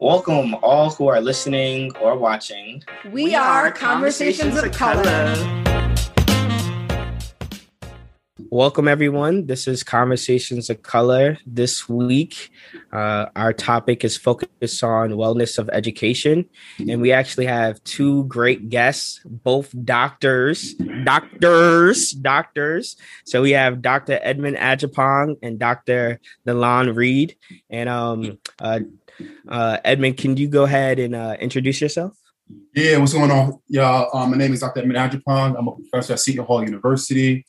Welcome all who are listening or watching. We, we are Conversations, Conversations of, Color. Color. Welcome, everyone. This is Conversations of Color. This week, uh, our topic is focused on wellness of education. And we actually have two great guests, both doctors, doctors, doctors. So we have Dr. Edmund Adjapong and Dr. Nalan Reed. And um, uh, uh, Edmund, can you go ahead and uh, introduce yourself? Yeah, what's going on, y'all? Um, my name is Dr. Edmund Adjapong. I'm a professor at Seton Hall University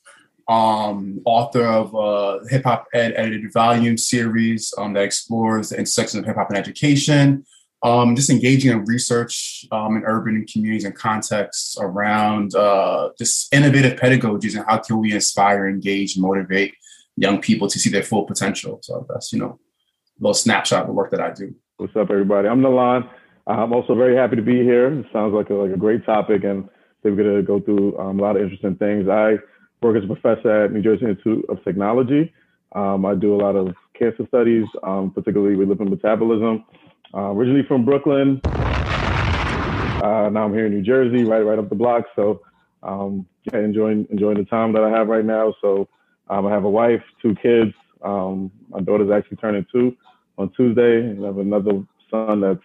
um, author of a hip hop ed edited volume series um, that explores the intersection of hip hop and education. Um, just engaging in research um, in urban communities and contexts around uh, just innovative pedagogies and how can we inspire, engage, motivate young people to see their full potential. So that's you know a little snapshot of the work that I do. What's up, everybody? I'm Nalan. I'm also very happy to be here. It sounds like a, like a great topic, and we're going to go through um, a lot of interesting things. I work as a professor at New Jersey Institute of Technology. Um, I do a lot of cancer studies, um, particularly with lipid metabolism. Uh, originally from Brooklyn. Uh, now I'm here in New Jersey, right, right up the block. So, um, yeah, enjoying enjoying the time that I have right now. So, um, I have a wife, two kids. Um, my daughter's actually turning two on Tuesday, and I have another son that's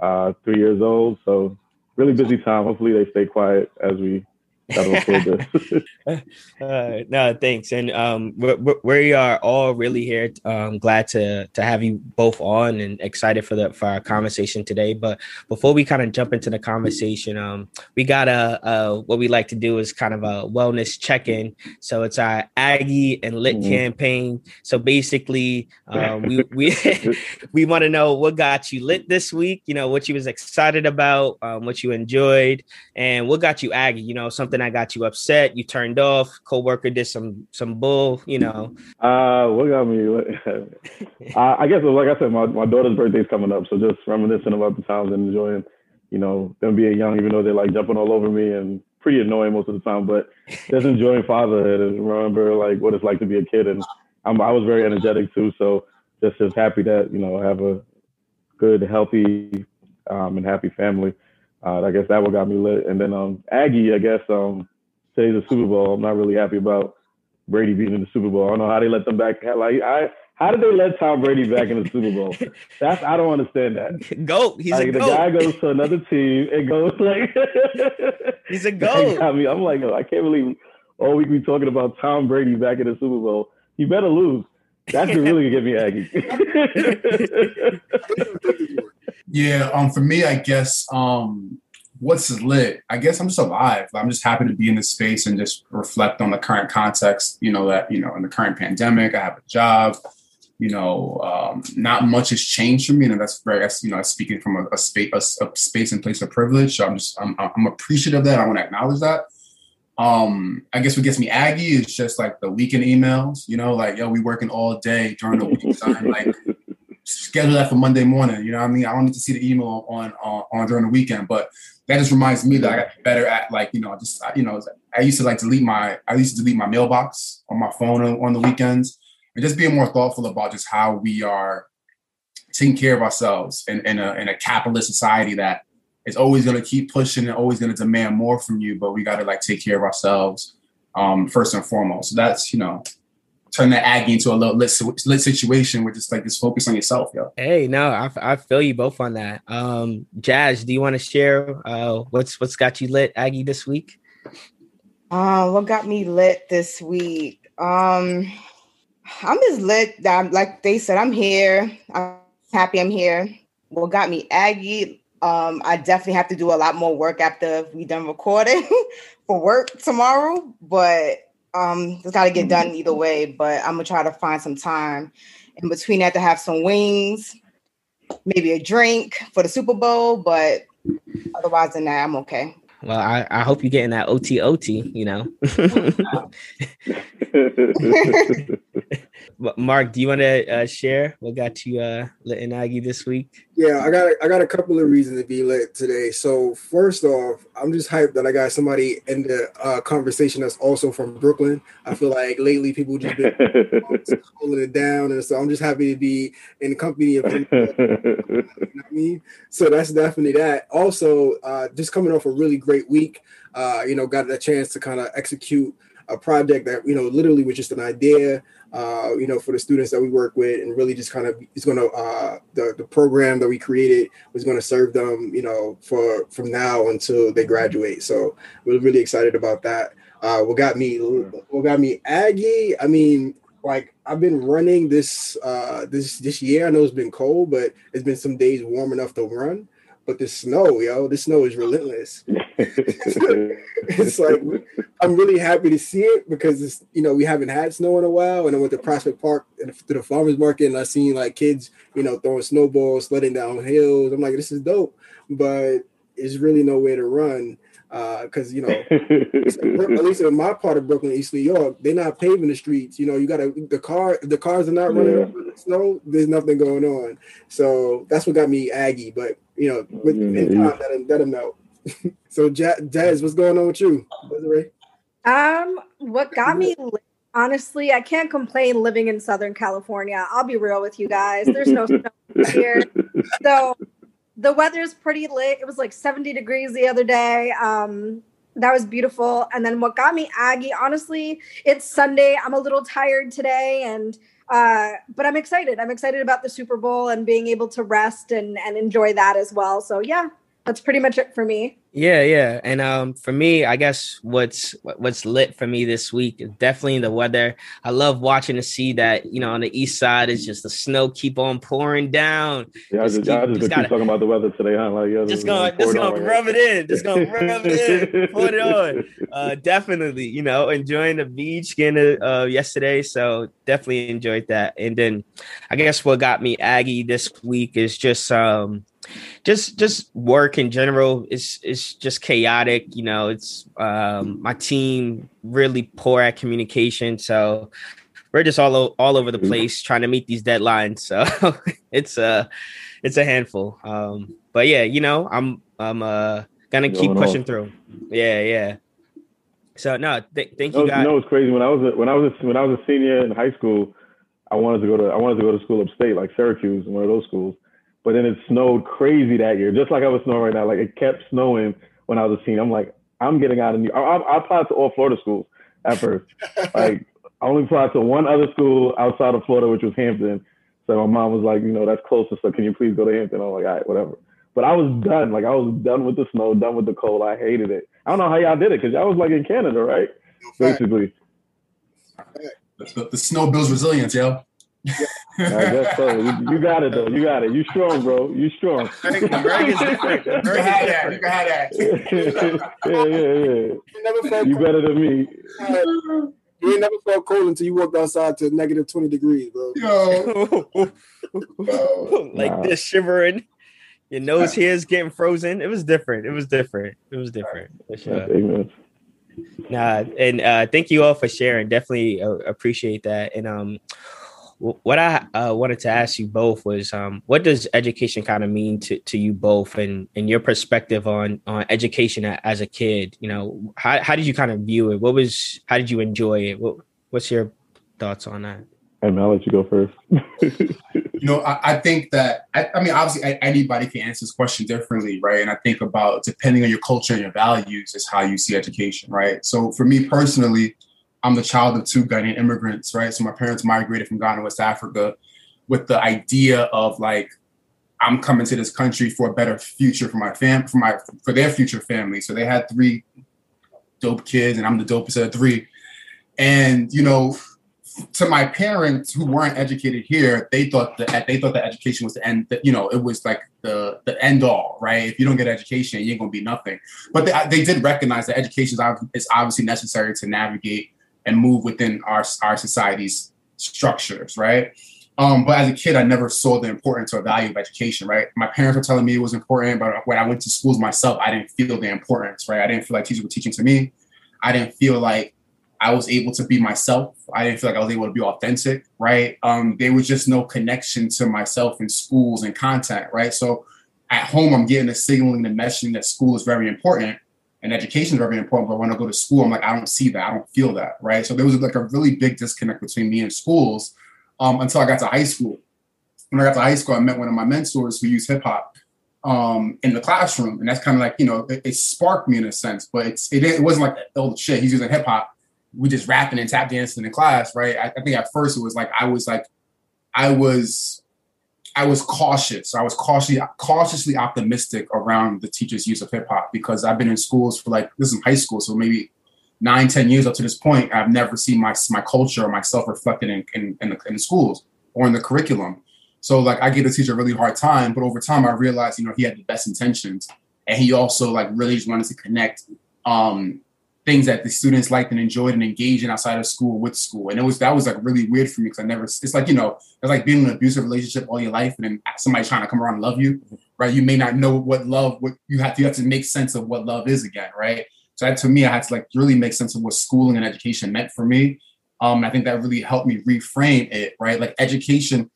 uh, three years old. So, really busy time. Hopefully, they stay quiet as we uh, no, thanks. And um, we are all really here. Um, glad to to have you both on and excited for the for our conversation today. But before we kind of jump into the conversation, um, we got a, a what we like to do is kind of a wellness check in. So it's our Aggie and Lit mm-hmm. campaign. So basically, um, we we we want to know what got you lit this week. You know what you was excited about, um, what you enjoyed, and what got you Aggie. You know something something that got you upset, you turned off, coworker did some some bull, you know? Uh, what got me? I guess, like I said, my, my daughter's birthday's coming up, so just reminiscing about the times and enjoying, you know, them being young, even though they're like jumping all over me and pretty annoying most of the time, but just enjoying fatherhood and remember like what it's like to be a kid. And I'm, I was very energetic too, so just just happy that you know I have a good, healthy, um, and happy family uh, I guess that what got me lit. And then um, Aggie, I guess um, today's the Super Bowl. I'm not really happy about Brady being in the Super Bowl. I don't know how they let them back. Like I, how did they let Tom Brady back in the Super Bowl? That's I don't understand that. Goat. He's like, a the goat. guy goes to another team and goes like he's a goat. I mean, I'm like, I can't believe all week we talking about Tom Brady back in the Super Bowl. He better lose. That's really gonna get me Aggie. Yeah, um, for me, I guess um, what's lit. I guess I'm just alive. I'm just happy to be in this space and just reflect on the current context. You know that you know in the current pandemic, I have a job. You know, um, not much has changed for me, and that's very, you know, speaking from a, a space, a, a, space and place of privilege. So I'm just, I'm, I'm appreciative of that. I want to acknowledge that. Um, I guess what gets me aggy is just like the weekend emails. You know, like yo, we working all day during the week. like schedule that for Monday morning. You know what I mean? I don't need to see the email on, on, on during the weekend, but that just reminds me that I got better at like, you know, just, you know, I used to like delete my, I used to delete my mailbox on my phone on, on the weekends and just being more thoughtful about just how we are taking care of ourselves in, in a, in a capitalist society that is always going to keep pushing and always going to demand more from you, but we got to like take care of ourselves um, first and foremost. So that's, you know, turn that Aggie into a little lit, lit situation where just like just focus on yourself, yo. Hey, no, I, I feel you both on that. Um, Jazz, do you want to share uh, what's what's got you lit, Aggie, this week? Uh, what got me lit this week? Um, I'm just lit that I'm, like they said, I'm here. I'm happy I'm here. What got me Aggie? Um, I definitely have to do a lot more work after we done recording for work tomorrow, but um, it's got to get done either way, but I'm gonna try to find some time in between that to have some wings, maybe a drink for the Super Bowl. But otherwise than that, I'm okay. Well, I, I hope you're getting that OT OT, you know. Mark, do you want to uh, share what got you uh, lit in Aggie this week? Yeah, I got I got a couple of reasons to be lit today. So first off, I'm just hyped that I got somebody in the uh, conversation that's also from Brooklyn. I feel like lately people just been holding it down, and so I'm just happy to be in the company of you know I mean. So that's definitely that. Also, uh, just coming off a really great week, uh, you know, got a chance to kind of execute a project that you know literally was just an idea uh, you know for the students that we work with and really just kind of is going to uh, the, the program that we created was going to serve them you know for from now until they graduate so we're really excited about that uh, what got me what got me aggie i mean like I've been running this uh this this year. I know it's been cold, but it's been some days warm enough to run. But the snow, yo, the snow is relentless. it's like I'm really happy to see it because it's you know we haven't had snow in a while, and I went to Prospect Park and to the farmers market, and I seen like kids you know throwing snowballs, sledding down hills. I'm like, this is dope, but it's really no way to run because uh, you know at least in my part of Brooklyn, East New York, they're not paving the streets. You know, you got to the car, the cars are not running yeah. over the snow. There's nothing going on, so that's what got me aggy. But you know, with yeah, in time, that'll, that'll melt. so, Jazz, what's going on with you, Desiree? Um, what got me honestly, I can't complain living in Southern California. I'll be real with you guys. There's no snow here. So the weather's pretty lit. It was like 70 degrees the other day. Um, that was beautiful. And then what got me Aggie, honestly, it's Sunday. I'm a little tired today and uh, but I'm excited. I'm excited about the Super Bowl and being able to rest and and enjoy that as well. So yeah, that's pretty much it for me. Yeah, yeah, and um, for me, I guess what's what's lit for me this week is definitely the weather. I love watching to see that you know on the east side is just the snow keep on pouring down. Yeah, just, I just, keep, I just, just gotta, keep talking about the weather today, huh? Like, yeah, just gonna just gonna rub it in, just gonna rub it in, put it on. Uh, definitely, you know, enjoying the beach again uh, yesterday, so definitely enjoyed that. And then, I guess what got me Aggie this week is just um just just work in general. Is is just chaotic you know it's um my team really poor at communication so we're just all all over the place trying to meet these deadlines so it's a it's a handful. Um but yeah you know i'm i'm uh gonna keep pushing through. Yeah yeah. So no th- thank you guys you know it's crazy? When i was a, when i was a, when i was a senior in high school i wanted to go to i wanted to go to school upstate like syracuse one of those schools but then it snowed crazy that year, just like I was snowing right now. Like it kept snowing when I was a senior. I'm like, I'm getting out of New. I, I applied to all Florida schools at first. like I only applied to one other school outside of Florida, which was Hampton. So my mom was like, you know, that's closer. So can you please go to Hampton? I'm like, all right, whatever. But I was done. Like I was done with the snow, done with the cold. I hated it. I don't know how y'all did it because y'all was like in Canada, right? Basically. The, the, snow builds resilience, yo. I guess so. You, you, got it though. You got it. You strong, bro. You strong. Greg is different. Greg you can that. You can have that. yeah, yeah, yeah. You, never felt you cold. better than me. You ain't never felt cold until you walked outside to negative 20 degrees, bro. Yo. like nah. this shivering. Your nose here is getting frozen. It was different. It was different. It was different. Sure. Nah, and uh, thank you all for sharing. Definitely uh, appreciate that. And um, what I uh, wanted to ask you both was, um, what does education kind of mean to, to you both, and and your perspective on on education as a kid? You know, how how did you kind of view it? What was how did you enjoy it? What what's your thoughts on that? Hey man, I'll let you go first. you know, I, I think that I, I, mean, obviously, anybody can answer this question differently, right? And I think about depending on your culture and your values is how you see education, right? So for me personally, I'm the child of two Ghanaian immigrants, right? So my parents migrated from Ghana, West Africa, with the idea of like, I'm coming to this country for a better future for my fam, for my for their future family. So they had three dope kids, and I'm the dopest of the three. And you know, to my parents who weren't educated here, they thought that they thought that education was the end. That you know, it was like the the end all, right? If you don't get education, you ain't gonna be nothing. But they, they did recognize that education is obviously necessary to navigate and move within our our society's structures, right? Um, but as a kid, I never saw the importance or value of education, right? My parents were telling me it was important, but when I went to schools myself, I didn't feel the importance, right? I didn't feel like teachers were teaching to me. I didn't feel like I was able to be myself. I didn't feel like I was able to be authentic, right? Um, there was just no connection to myself in schools and content, right? So at home, I'm getting the signaling, the messaging that school is very important and education is very important. But when I go to school, I'm like, I don't see that. I don't feel that, right? So there was like a really big disconnect between me and schools um, until I got to high school. When I got to high school, I met one of my mentors who used hip hop um, in the classroom, and that's kind of like you know it, it, sparked me in a sense, but it's it, it wasn't like oh, shit. He's using hip hop we just rapping and tap dancing in class, right? I, I, think at first it was like I was like I was I was cautious. I was cautiously cautiously optimistic around the teachers' use of hip hop because I've been in schools for like this is high school, so maybe nine, ten years up to this point, I've never seen my my culture or myself reflected in in, in, the, in the schools or in the curriculum. So like I gave the teacher a really hard time, but over time I realized, you know, he had the best intentions and he also like really just wanted to connect um things that the students liked and enjoyed and engaged in outside of school with school. And it was that was like really weird for me because I never it's like, you know, it's like being in an abusive relationship all your life and then somebody trying to come around and love you, right? You may not know what love what you have to you have to make sense of what love is again, right? So that to me, I had to like really make sense of what schooling and education meant for me. Um, I think that really helped me reframe it, right? Like education,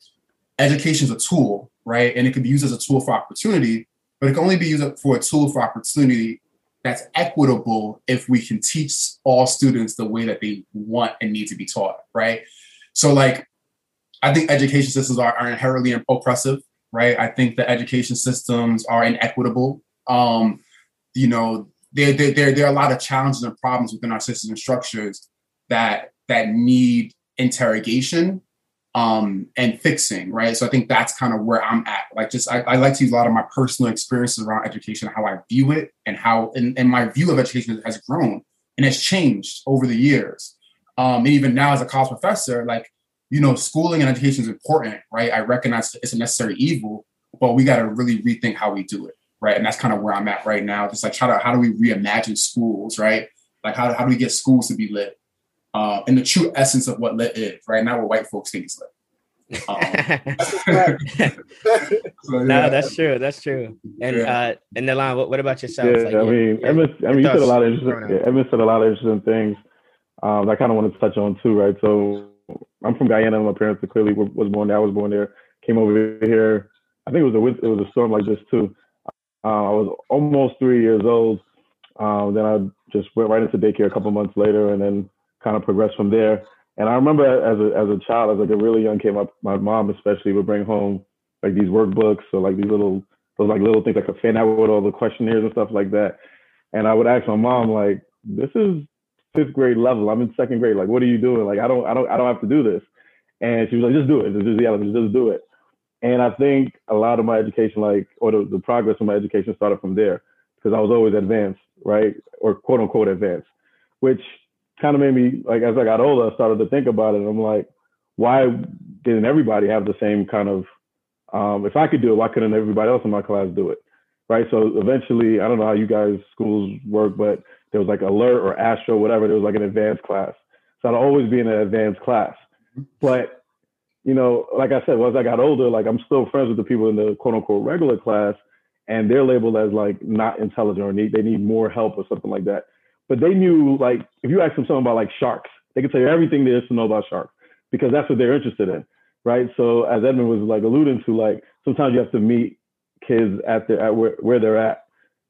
education is a tool, right? And it can be used as a tool for opportunity, but it can only be used for a tool for opportunity that's equitable if we can teach all students the way that they want and need to be taught, right? So, like, I think education systems are, are inherently oppressive, right? I think the education systems are inequitable. Um, you know, there, there, there, there are a lot of challenges and problems within our systems and structures that that need interrogation um, and fixing, right? So I think that's kind of where I'm at. Like, just I, I, like to use a lot of my personal experiences around education, how I view it, and how and, and my view of education has grown and has changed over the years. Um, and even now, as a college professor, like you know, schooling and education is important, right? I recognize it's a necessary evil, but we got to really rethink how we do it, right? And that's kind of where I'm at right now. Just like how to how do we reimagine schools, right? Like how, how do we get schools to be lit? Uh, and the true essence of what lit is, right? Now what white folks think is lit. Um, so, yeah. No, that's true. That's true. And yeah. uh, and the line, what, what about yourself? Yeah, like, I mean, yeah, Evan, I mean, you said a lot of interesting. Yeah, Evan said a lot of interesting things. Um, I kind of want to touch on too, right? So I'm from Guyana. My parents clearly were, was born there. I was born there. Came over here. I think it was a it was a storm like this too. Uh, I was almost three years old. Um, then I just went right into daycare a couple months later, and then kind of progressed from there. And I remember as a as a child, as like a really young kid, my, my mom especially would bring home like these workbooks or like these little those like little things like a fan out with all the questionnaires and stuff like that. And I would ask my mom like, "This is fifth grade level. I'm in second grade. Like, what are you doing? Like, I don't I don't I don't have to do this." And she was like, "Just do it. Just, yeah, just do it." And I think a lot of my education, like, or the, the progress of my education started from there because I was always advanced, right? Or quote unquote advanced, which kind of made me like as I got older, I started to think about it. I'm like, why didn't everybody have the same kind of? Um, if I could do it, why couldn't everybody else in my class do it? Right. So eventually, I don't know how you guys schools work, but there was like alert or astro, whatever. There was like an advanced class. So I'd always be in an advanced class. But you know, like I said, once I got older, like I'm still friends with the people in the quote unquote regular class, and they're labeled as like not intelligent or need they need more help or something like that but they knew like if you ask them something about like sharks, they could tell you everything there is to know about sharks because that's what they're interested in, right? So as Edmund was like alluding to, like sometimes you have to meet kids at their at where, where they're at,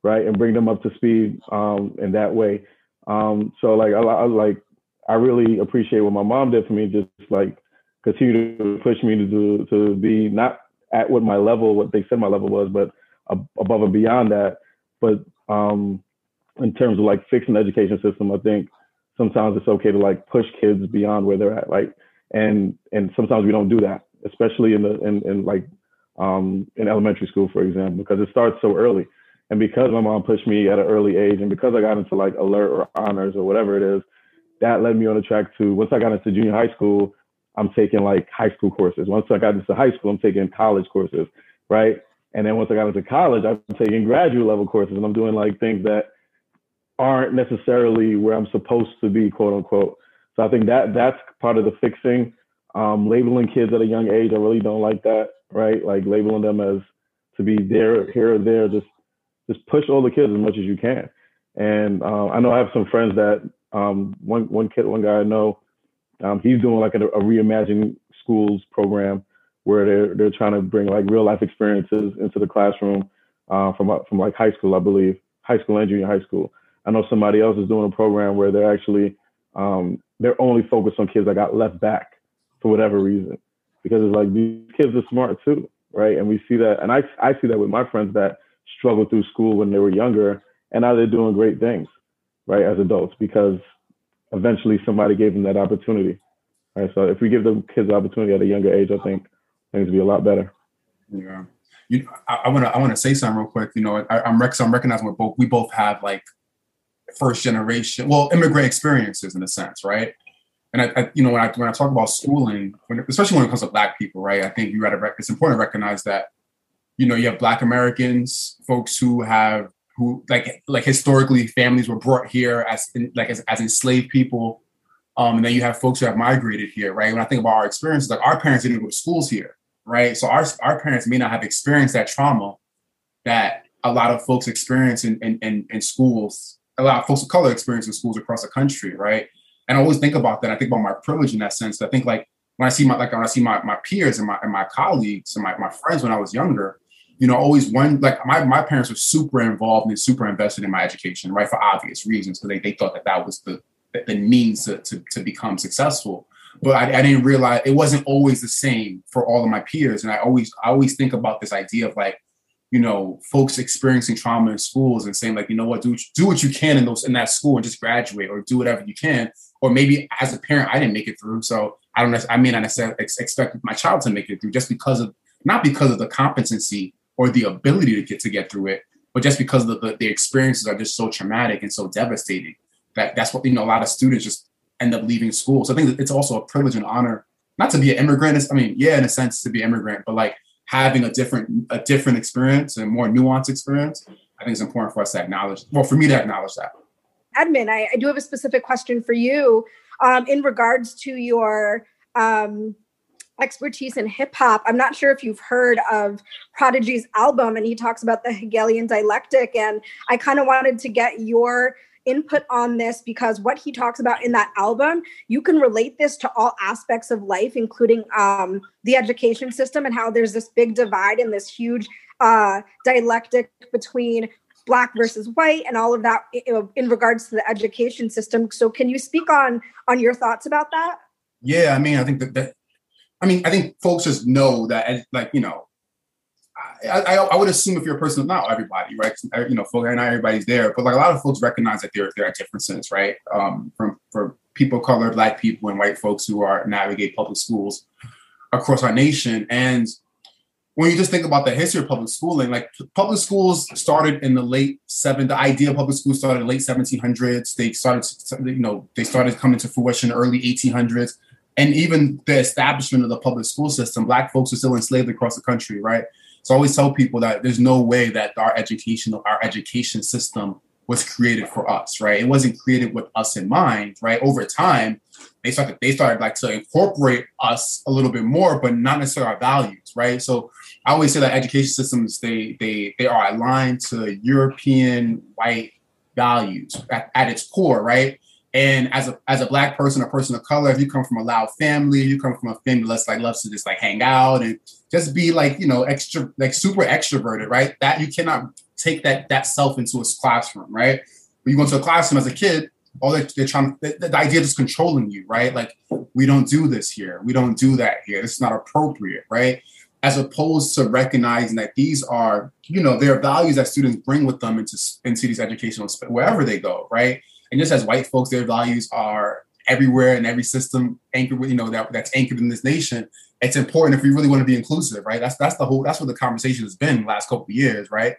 right, and bring them up to speed um, in that way. Um, so like I, I like I really appreciate what my mom did for me, just like continue to push me to do to be not at what my level, what they said my level was, but above and beyond that. But um, in terms of like fixing the education system, I think sometimes it's okay to like push kids beyond where they're at, like, and and sometimes we don't do that, especially in the in, in like um, in elementary school, for example, because it starts so early. And because my mom pushed me at an early age, and because I got into like alert or honors or whatever it is, that led me on a track to once I got into junior high school, I'm taking like high school courses. Once I got into high school, I'm taking college courses, right? And then once I got into college, I'm taking graduate level courses, and I'm doing like things that aren't necessarily where I'm supposed to be, quote unquote. So I think that that's part of the fixing. Um, labeling kids at a young age, I really don't like that, right? Like labeling them as to be there, here or there. Just just push all the kids as much as you can. And uh, I know I have some friends that Um, one one kid, one guy I know, um, he's doing like a, a reimagine schools program where they're they're trying to bring like real life experiences into the classroom uh, from from like high school, I believe, high school and junior high school. I know somebody else is doing a program where they're actually um, they're only focused on kids that got left back for whatever reason, because it's like these kids are smart too, right? And we see that, and I I see that with my friends that struggled through school when they were younger, and now they're doing great things, right, as adults, because eventually somebody gave them that opportunity, right? So if we give the kids the opportunity at a younger age, I think things will be a lot better. Yeah. You, I want to I want to say something real quick. You know, I, am I'm recognizing we both we both have like first generation, well, immigrant experiences in a sense, right? And I, I, you know, when I when I talk about schooling, when, especially when it comes to Black people, right? I think you got to. Rec- it's important to recognize that, you know, you have Black Americans, folks who have who like like historically families were brought here as in, like as, as enslaved people, um, and then you have folks who have migrated here, right? When I think about our experiences, like our parents didn't go to schools here, right? So our our parents may not have experienced that trauma that a lot of folks experience in in, in, in schools a lot of folks of color experience in schools across the country, right? And I always think about that. I think about my privilege in that sense. I think like when I see my like when I see my, my peers and my and my colleagues and my, my friends when I was younger, you know, always one like my, my parents were super involved and super invested in my education, right? For obvious reasons, because they, they thought that that was the the means to, to, to become successful. But I, I didn't realize it wasn't always the same for all of my peers. And I always I always think about this idea of like you know, folks experiencing trauma in schools and saying like, you know what, do do what you can in those in that school and just graduate or do whatever you can. Or maybe as a parent, I didn't make it through, so I don't. I may not expect my child to make it through just because of not because of the competency or the ability to get to get through it, but just because the, the, the experiences are just so traumatic and so devastating that that's what you know. A lot of students just end up leaving school. So I think it's also a privilege and honor not to be an immigrant. I mean, yeah, in a sense to be an immigrant, but like having a different a different experience and more nuanced experience, I think it's important for us to acknowledge. Well, for me to acknowledge that. Edmund, I, I do have a specific question for you um, in regards to your um, expertise in hip hop. I'm not sure if you've heard of Prodigy's album, and he talks about the Hegelian dialectic. And I kind of wanted to get your input on this because what he talks about in that album, you can relate this to all aspects of life, including um, the education system and how there's this big divide and this huge uh, dialectic between black versus white and all of that in regards to the education system. So, can you speak on on your thoughts about that? Yeah, I mean, I think that, that I mean, I think folks just know that, like, you know, I, I, would assume if you're a person, not everybody, right? You know, not everybody's there, but like a lot of folks recognize that there, there are differences, right? Um, from for people of color, black people, and white folks who are navigate public schools across our nation. And when you just think about the history of public schooling, like public schools started in the late seven. The idea of public schools started in the late 1700s. They started, you know, they started coming to fruition early 1800s. And even the establishment of the public school system, black folks are still enslaved across the country, right? So I always tell people that there's no way that our education, our education system was created for us, right? It wasn't created with us in mind, right? Over time, they started they started like to incorporate us a little bit more, but not necessarily our values, right? So I always say that education systems they they they are aligned to European white values at, at its core, right? And as a as a black person, a person of color, if you come from a loud family, you come from a family that's like loves to just like hang out and just be like you know extra like super extroverted, right? That you cannot take that that self into a classroom, right? When you go into a classroom as a kid, all they're, they're trying the, the idea is controlling you, right? Like we don't do this here, we don't do that here. it's not appropriate, right? As opposed to recognizing that these are you know their values that students bring with them into into these educational wherever they go, right? And just as white folks, their values are everywhere in every system anchored, with, you know, that, that's anchored in this nation. It's important if we really want to be inclusive, right? That's that's the whole that's what the conversation has been the last couple of years, right?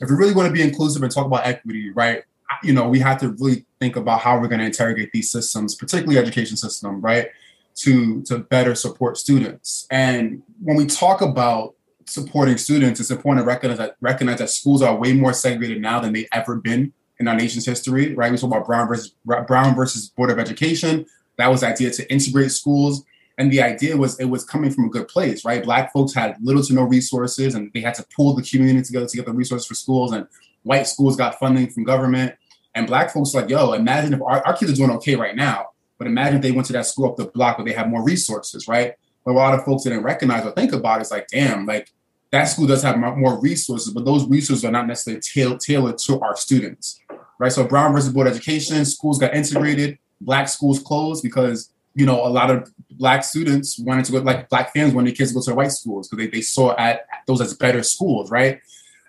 If we really want to be inclusive and talk about equity, right? You know, we have to really think about how we're going to interrogate these systems, particularly education system, right? To to better support students. And when we talk about supporting students, it's important to recognize that recognize that schools are way more segregated now than they've ever been in our nation's history, right? We talk about Brown versus Brown versus Board of Education. That was the idea to integrate schools. And the idea was it was coming from a good place, right? Black folks had little to no resources and they had to pull the community together to get the resources for schools. And white schools got funding from government. And black folks like, yo, imagine if our, our kids are doing okay right now, but imagine if they went to that school up the block where they have more resources, right? But a lot of folks didn't recognize or think about. It's like, damn, like that school does have more resources, but those resources are not necessarily tail- tailored to our students, right? So Brown versus Board Education, schools got integrated, black schools closed because you know a lot of black students wanted to go, like black families wanted their kids to go to white schools because they, they saw at those as better schools, right?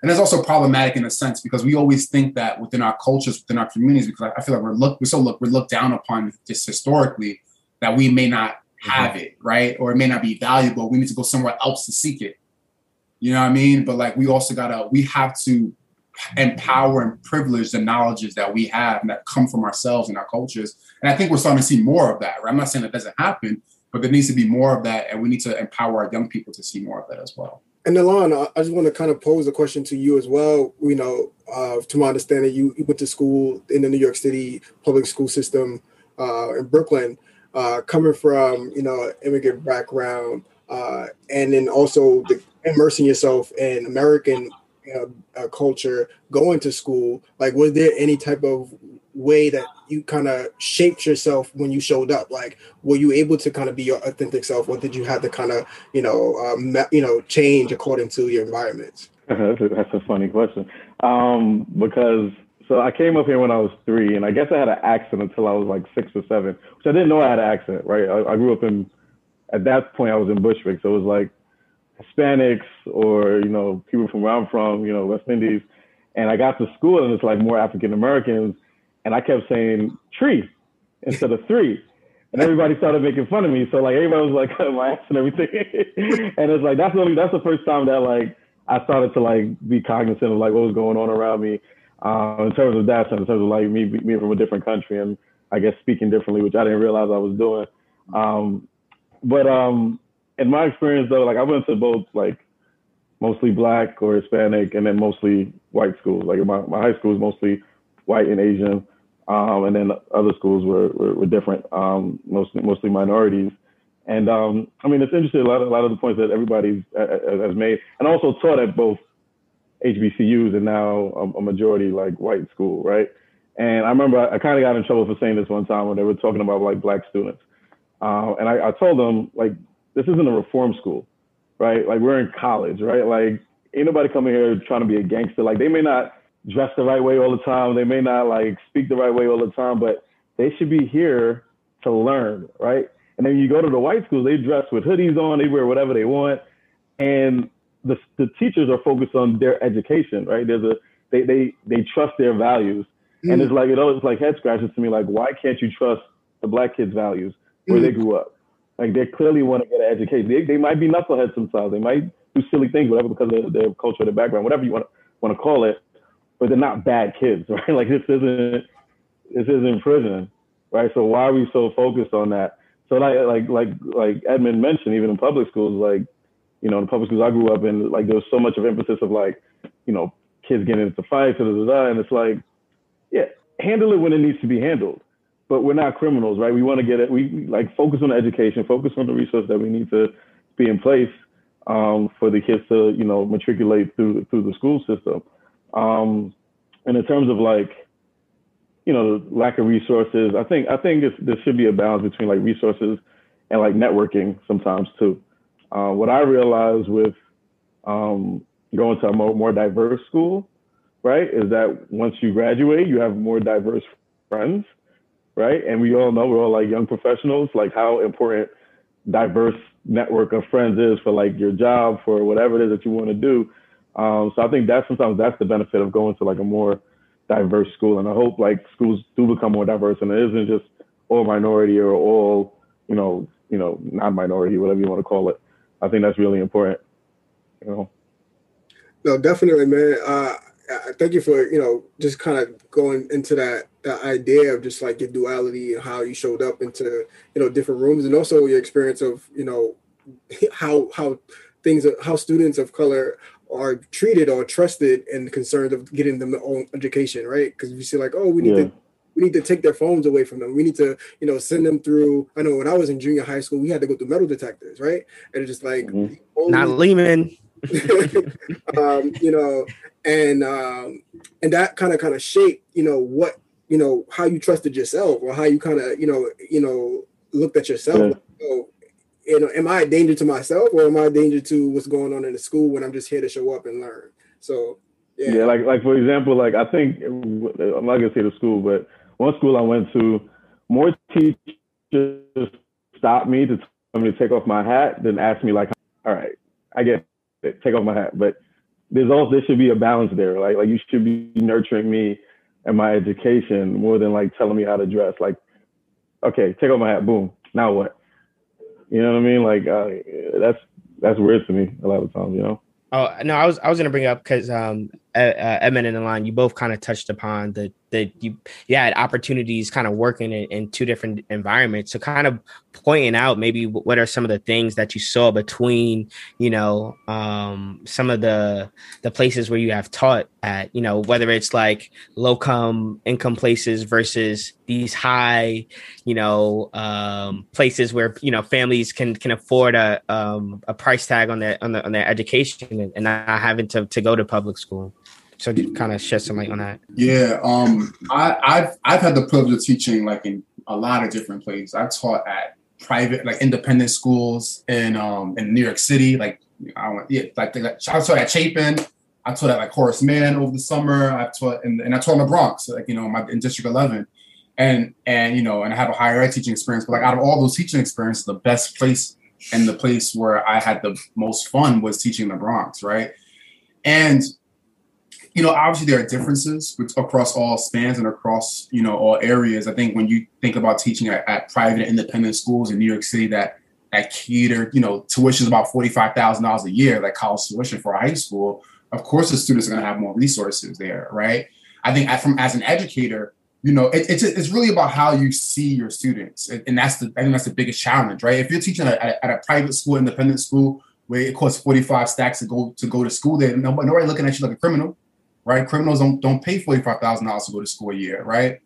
And it's also problematic in a sense because we always think that within our cultures, within our communities, because I feel like we're look we're so look we're looked down upon just historically that we may not have mm-hmm. it, right? Or it may not be valuable. We need to go somewhere else to seek it. You know what I mean? But like we also gotta, we have to empower and privilege the knowledges that we have and that come from ourselves and our cultures. And I think we're starting to see more of that. Right? I'm not saying that doesn't happen, but there needs to be more of that, and we need to empower our young people to see more of that as well. And Alon, I just want to kind of pose a question to you as well. You know, uh, to my understanding, you, you went to school in the New York City public school system uh, in Brooklyn, uh, coming from you know immigrant background, uh, and then also the immersing yourself in American uh, culture, going to school. Like, was there any type of way that you kind of shaped yourself when you showed up? Like, were you able to kind of be your authentic self, or did you have to kind of, you know, um, you know, change according to your environment? that's, a, that's a funny question um, because so I came up here when I was three, and I guess I had an accent until I was like six or seven, which I didn't know I had an accent. Right, I, I grew up in at that point I was in Bushwick, so it was like Hispanics or you know people from where I'm from, you know West Indies, and I got to school and it's like more African Americans, and I kept saying tree instead of three, and everybody started making fun of me. So like everybody was like my ass and everything, and it's like that's only that's the first time that like I started to like be cognizant of like what was going on around me, um, in terms of that, in terms of like me being from a different country and I guess speaking differently, which I didn't realize I was doing. Um, but um, in my experience though, like I went to both like mostly black or Hispanic and then mostly white schools. Like my, my high school was mostly white and Asian. Um, and then other schools were, were, were different, um, mostly, mostly minorities. And um, I mean, it's interesting. A lot of, a lot of the points that everybody has made, and also taught at both HBCUs and now a, a majority like white school, right? And I remember I, I kind of got in trouble for saying this one time when they were talking about like black students. Uh, and I, I told them like this isn't a reform school, right? Like we're in college, right? Like ain't nobody coming here trying to be a gangster. Like they may not dress the right way all the time. They may not like speak the right way all the time, but they should be here to learn, right? And then you go to the white schools, they dress with hoodies on, they wear whatever they want. And the, the teachers are focused on their education, right? There's a, they, they, they trust their values. Mm. And it's like, it always like head scratches to me, like, why can't you trust the black kids' values where mm. they grew up? Like they clearly want to get an education. They, they might be knuckleheads sometimes. They might do silly things, whatever, because of their culture, their background, whatever you want to, want to call it. But they're not bad kids, right? Like this isn't this isn't prison, right? So why are we so focused on that? So like like like like Edmund mentioned, even in public schools, like you know, in the public schools I grew up in, like there was so much of emphasis of like, you know, kids getting into fights, and it's like, yeah, handle it when it needs to be handled but we're not criminals, right? We want to get it. We like focus on education, focus on the resources that we need to be in place um, for the kids to, you know, matriculate through through the school system. Um, and in terms of like, you know, lack of resources, I think I think there should be a balance between like resources and like networking sometimes too. Uh, what I realized with um, going to a more, more diverse school, right, is that once you graduate, you have more diverse friends right? And we all know we're all like young professionals, like how important diverse network of friends is for like your job, for whatever it is that you want to do. Um, so I think that sometimes that's the benefit of going to like a more diverse school. And I hope like schools do become more diverse and it isn't just all minority or all, you know, you know, non-minority, whatever you want to call it. I think that's really important. You know. No, definitely, man. Uh, thank you for you know just kind of going into that that idea of just like your duality and how you showed up into you know different rooms and also your experience of you know how how things how students of color are treated or trusted and concerned of getting them their own education right because you see like oh we need yeah. to we need to take their phones away from them we need to you know send them through i know when i was in junior high school we had to go through metal detectors right and it's just like mm-hmm. only, not lehman um, you know and um, and that kind of kind of shaped you know what you know how you trusted yourself or how you kind of you know you know looked at yourself. Yeah. Like, oh, you know, am I a danger to myself or am I a danger to what's going on in the school when I'm just here to show up and learn? So yeah, yeah like like for example, like I think I'm not gonna say the school, but one school I went to, more teachers stopped me to tell me to take off my hat than ask me like, all right, I get it, take off my hat, but there's also there should be a balance there. Like like you should be nurturing me and my education more than like telling me how to dress. Like, okay, take off my hat, boom. Now what? You know what I mean? Like uh, that's that's weird to me a lot of times. You know. Oh no, I was I was gonna bring up because um, uh, Edmund and Alon, you both kind of touched upon the that you you had opportunities kind of working in, in, two different environments. So kind of pointing out maybe what are some of the things that you saw between you know um, some of the the places where you have taught at you know whether it's like low come income places versus these high you know um, places where you know families can can afford a um, a price tag on their on, the, on their education and, and not having to, to go to public school so kind of shed some light on that. Yeah, um, I, I've I've had the privilege of teaching like in a lot of different places. I taught at private, like independent schools in um in New York City, like I went, yeah, like, I taught at Chapin. I taught at like Horace Mann over the summer. I've taught in, and I taught in the Bronx, like you know, my in District 11, and and you know, and I have a higher ed teaching experience. But like out of all those teaching experiences, the best place and the place where I had the most fun was teaching the Bronx, right? And you know, obviously there are differences across all spans and across, you know, all areas. I think when you think about teaching at, at private independent schools in New York City that that cater, you know, tuition is about forty-five thousand dollars a year, like college tuition for a high school. Of course, the students are going to have more resources there, right? I think from as an educator, you know, it, it's it's really about how you see your students, and that's the I think that's the biggest challenge, right? If you're teaching at, at a private school, independent school, where it costs forty-five stacks to go to go to school, there nobody, nobody looking at you like a criminal right? Criminals don't don't pay forty five thousand dollars to go to school a year, right?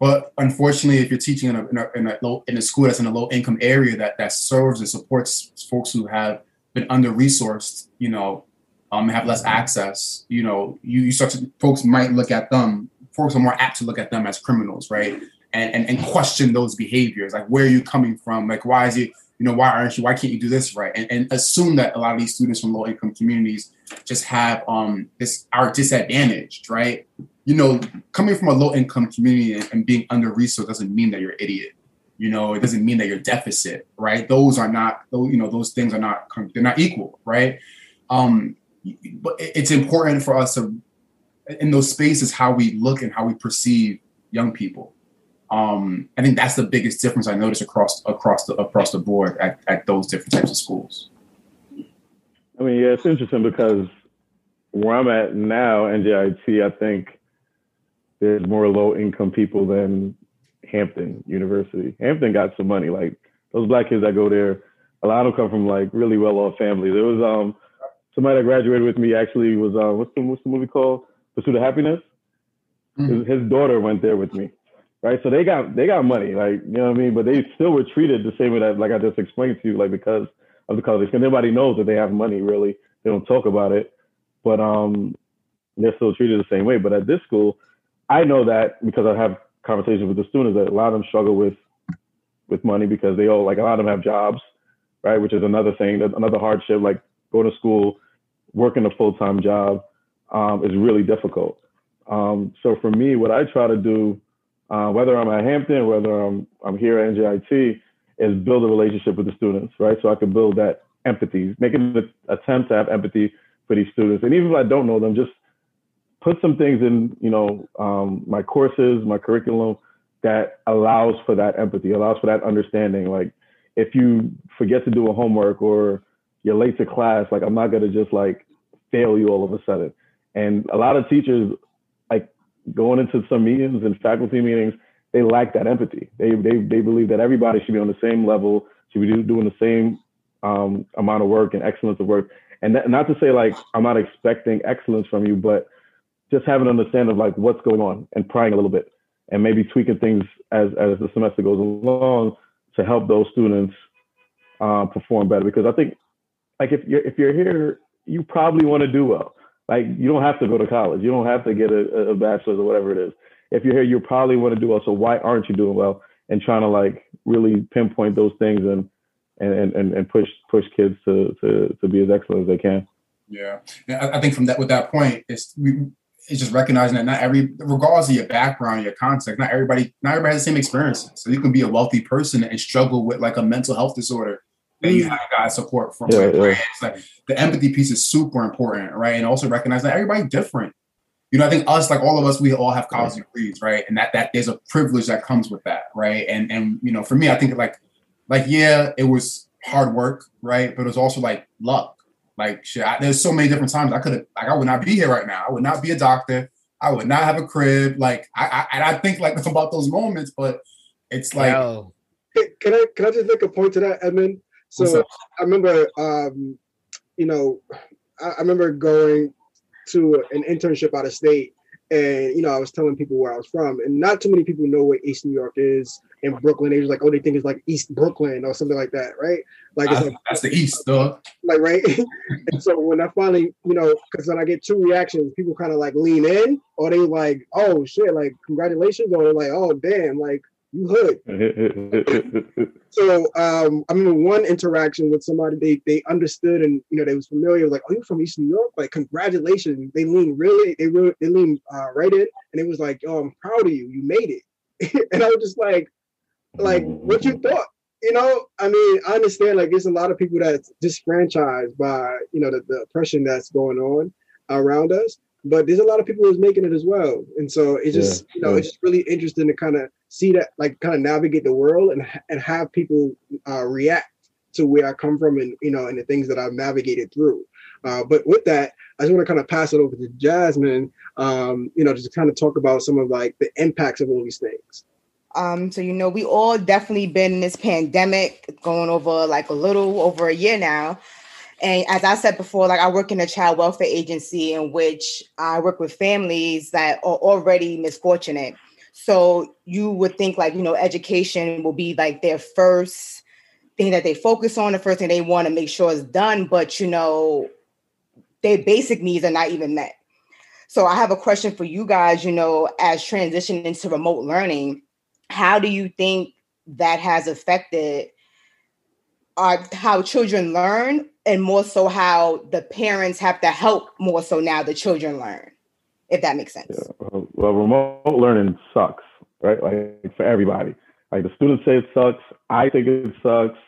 But unfortunately, if you're teaching in a, in a, in a, low, in a school that's in a low income area that that serves and supports folks who have been under resourced, you know, um, have less access, you know, you, you start to folks might look at them. Folks are more apt to look at them as criminals, right? And, and and question those behaviors, like where are you coming from? Like why is it you know, why aren't you, why can't you do this right? And, and assume that a lot of these students from low income communities just have um this are disadvantaged, right? You know, coming from a low income community and, being under resourced doesn't mean that you're an idiot. You know, it doesn't mean that you're deficit, right? Those are not, those, you know, those things are not, they're not equal, right? Um, but it's important for us to, in those spaces, how we look and how we perceive young people um, I think that's the biggest difference I notice across across the across the board at, at those different types of schools. I mean, yeah, it's interesting because where I'm at now, NJIT, I think there's more low income people than Hampton University. Hampton got some money. Like those black kids that go there, a lot of them come from like really well off families. There was um somebody that graduated with me actually was uh what's the what's the movie called? Pursuit of Happyness. Mm-hmm. His, his daughter went there with me right? So they got they got money, like you know what I mean. But they still were treated the same way that, like I just explained to you, like because of the college. Because everybody knows that they have money. Really, they don't talk about it, but um, they're still treated the same way. But at this school, I know that because I have conversations with the students that a lot of them struggle with with money because they all like a lot of them have jobs, right? Which is another thing, another hardship. Like going to school, working a full time job um, is really difficult. Um, so for me, what I try to do uh, whether I'm at Hampton, whether I'm I'm here at NJIT, is build a relationship with the students, right? So I can build that empathy, make an attempt to have empathy for these students, and even if I don't know them, just put some things in, you know, um, my courses, my curriculum that allows for that empathy, allows for that understanding. Like if you forget to do a homework or you're late to class, like I'm not gonna just like fail you all of a sudden. And a lot of teachers going into some meetings and faculty meetings, they lack that empathy. They they they believe that everybody should be on the same level, should be doing the same um, amount of work and excellence of work. And that, not to say like I'm not expecting excellence from you, but just having an understanding of like what's going on and prying a little bit and maybe tweaking things as as the semester goes along to help those students uh, perform better. Because I think like if you're if you're here, you probably want to do well. Like you don't have to go to college. You don't have to get a, a bachelor's or whatever it is. if you're here, you probably want to do well. So why aren't you doing well? And trying to like really pinpoint those things and and and, and push push kids to to to be as excellent as they can. Yeah, I think from that with that point, it's we it's just recognizing that not every, regardless of your background, your context, not everybody, not everybody has the same experiences. So you can be a wealthy person and struggle with like a mental health disorder that you have got support from. Yeah, yeah. It's like the empathy piece is super important, right? And also recognize that everybody's different. You know, I think us, like all of us, we all have college degrees, right? And that that is a privilege that comes with that, right? And and you know, for me, I think like like yeah, it was hard work, right? But it was also like luck. Like shit, I, there's so many different times I could have like I would not be here right now. I would not be a doctor. I would not have a crib. Like I, I and I think like about those moments, but it's like. Yo. Can I can I just make a point to that, Edmund? So I remember, um, you know, I, I remember going to an internship out of state and you know, I was telling people where I was from, and not too many people know where East New York is in Brooklyn. They was like, oh, they think it's like East Brooklyn or something like that, right? Like, it's like that's the East, though. Like, right? and so when I finally, you know, because then I get two reactions, people kind of like lean in, or they like, oh shit, like congratulations, or like, oh damn, like you hood. so um, I remember one interaction with somebody they they understood and you know they was familiar. Like, oh, you're from East New York? Like, congratulations. They leaned really, they really, they lean uh, right in, and it was like, oh, I'm proud of you. You made it. and I was just like, like, what you thought? You know, I mean, I understand. Like, there's a lot of people that's disfranchised by you know the, the oppression that's going on around us but there's a lot of people who's making it as well and so it's just yeah, you know yeah. it's just really interesting to kind of see that like kind of navigate the world and and have people uh, react to where I come from and you know and the things that I've navigated through. Uh, but with that, I just want to kind of pass it over to Jasmine. Um, you know, just to kind of talk about some of like the impacts of all these things. Um, so you know, we all definitely been in this pandemic going over like a little over a year now. And as I said before, like I work in a child welfare agency in which I work with families that are already misfortunate. So you would think like, you know, education will be like their first thing that they focus on, the first thing they want to make sure is done. But, you know, their basic needs are not even met. So I have a question for you guys, you know, as transition into remote learning, how do you think that has affected our, how children learn and more so how the parents have to help more so now the children learn? if that makes sense. Yeah. Well, remote learning sucks, right? Like for everybody. Like the students say it sucks. I think it sucks.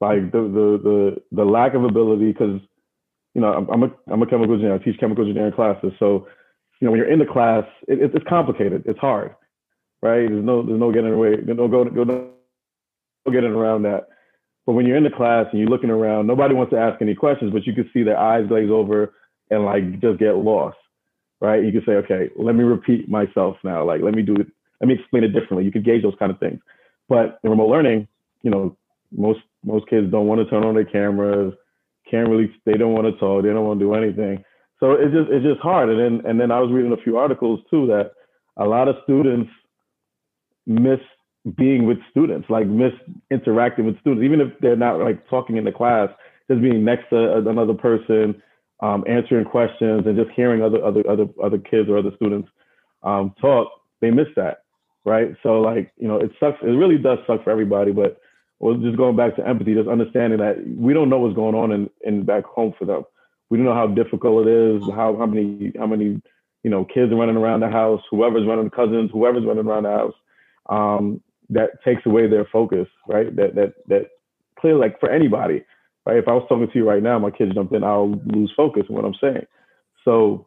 Like the the the the lack of ability, because you know I'm, I'm a I'm a chemical engineer. I teach chemical engineering classes, so you know when you're in the class, it, it's complicated. It's hard, right? There's no there's no getting away. No go go no getting around that. But when you're in the class and you're looking around, nobody wants to ask any questions, but you can see their eyes glaze over and like just get lost right? You can say, okay, let me repeat myself now. Like, let me do it. Let me explain it differently. You could gauge those kind of things. But in remote learning, you know, most most kids don't want to turn on their cameras. Can't really. They don't want to talk. They don't want to do anything. So it's just it's just hard. And then and then I was reading a few articles too that a lot of students miss being with students, like miss interacting with students, even if they're not like talking in the class, just being next to another person, um, answering questions and just hearing other other other other kids or other students um, talk, they miss that, right? So like you know, it sucks. It really does suck for everybody. But well, just going back to empathy, just understanding that we don't know what's going on in, in back home for them. We don't know how difficult it is, how how many how many you know kids are running around the house, whoever's running cousins, whoever's running around the house. Um, that takes away their focus, right? That that that clearly, like for anybody, Right? If I was talking to you right now, my kids jumped in, I'll lose focus in what I'm saying. So